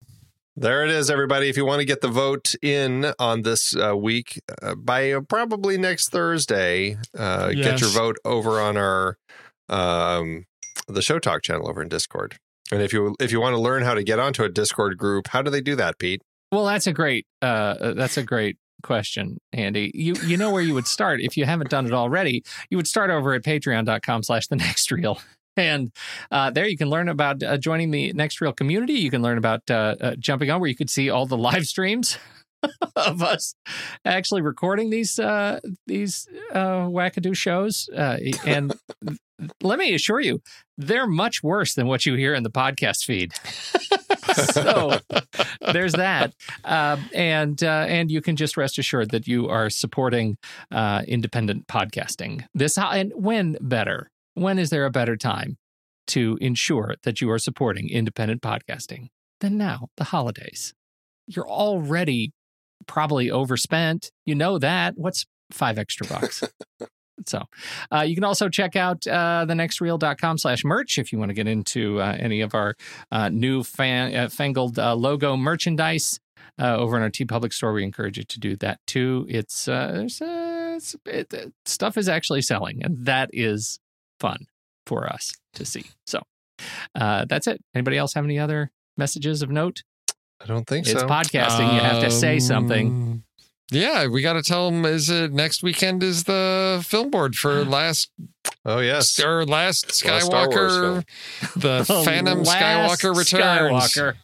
There it is, everybody. If you want to get the vote in on this uh, week uh, by uh, probably next Thursday, uh, get your vote over on our um, the Show Talk channel over in Discord. And if you if you want to learn how to get onto a Discord group, how do they do that, Pete? well, that's a great uh, that's a great question, Andy. You you know where you would start if you haven't done it already. You would start over at patreon.com slash the next reel. And uh, there you can learn about uh, joining the Next Reel community. You can learn about uh, uh, jumping on where you could see all the (laughs) live streams of us actually recording these uh, these uh, wackadoo shows. Uh, and (laughs) let me assure you, they're much worse than what you hear in the podcast feed. (laughs) so there's that, um, and uh, and you can just rest assured that you are supporting uh, independent podcasting. This and when better? When is there a better time to ensure that you are supporting independent podcasting than now? The holidays. You're already probably overspent. You know that. What's five extra bucks? (laughs) So uh, you can also check out uh, thenextreel.com slash merch if you want to get into uh, any of our uh, new fan, uh, fangled uh, logo merchandise uh, over in our TeePublic store. We encourage you to do that too. It's uh, there's uh, it's, it, it- stuff is actually selling, and that is fun for us to see. So uh, that's it. Anybody else have any other messages of note? I don't think It's so. It's podcasting. you have to say something. Um, Yeah, we got to tell them. Is it next weekend? Is the film board for (gasps) last oh yes. or last Star Wars Skywalker, (laughs) the Phantom Skywalker returns? Skywalker.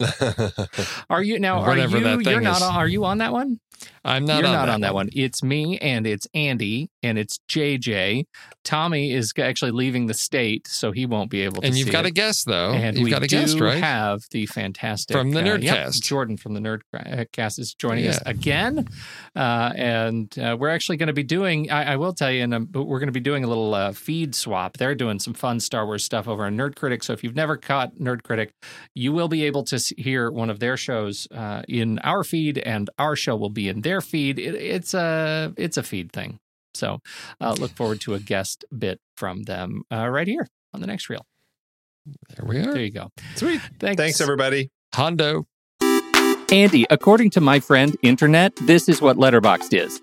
(laughs) Are you now? Are you? You're thing not. On, are you on that one? I'm not. You're on not that on that one. It's me and it's Andy and it's JJ. Tommy is actually leaving the state, so he won't be able to. And you've got it. a guest though. And you've we got a do guest, right? have the fantastic From the uh, yep, Nerdcast. Jordan from the Nerdcast is joining us again, uh, and uh, we're actually going to be doing. I, I will tell you, and we're going to be doing a little uh, feed swap. They're doing some fun Star Wars stuff over on Nerd Critic. So if you've never caught Nerd Critic, you will be able to hear one of their shows uh, in our feed, and our show will be in their feed. It, it's a it's a feed thing. So uh, look forward to a guest bit from them uh, right here on the next reel. There we are. There you go. Sweet. Thanks. Thanks everybody. Hondo. Andy, according to my friend Internet, this is what Letterboxd is.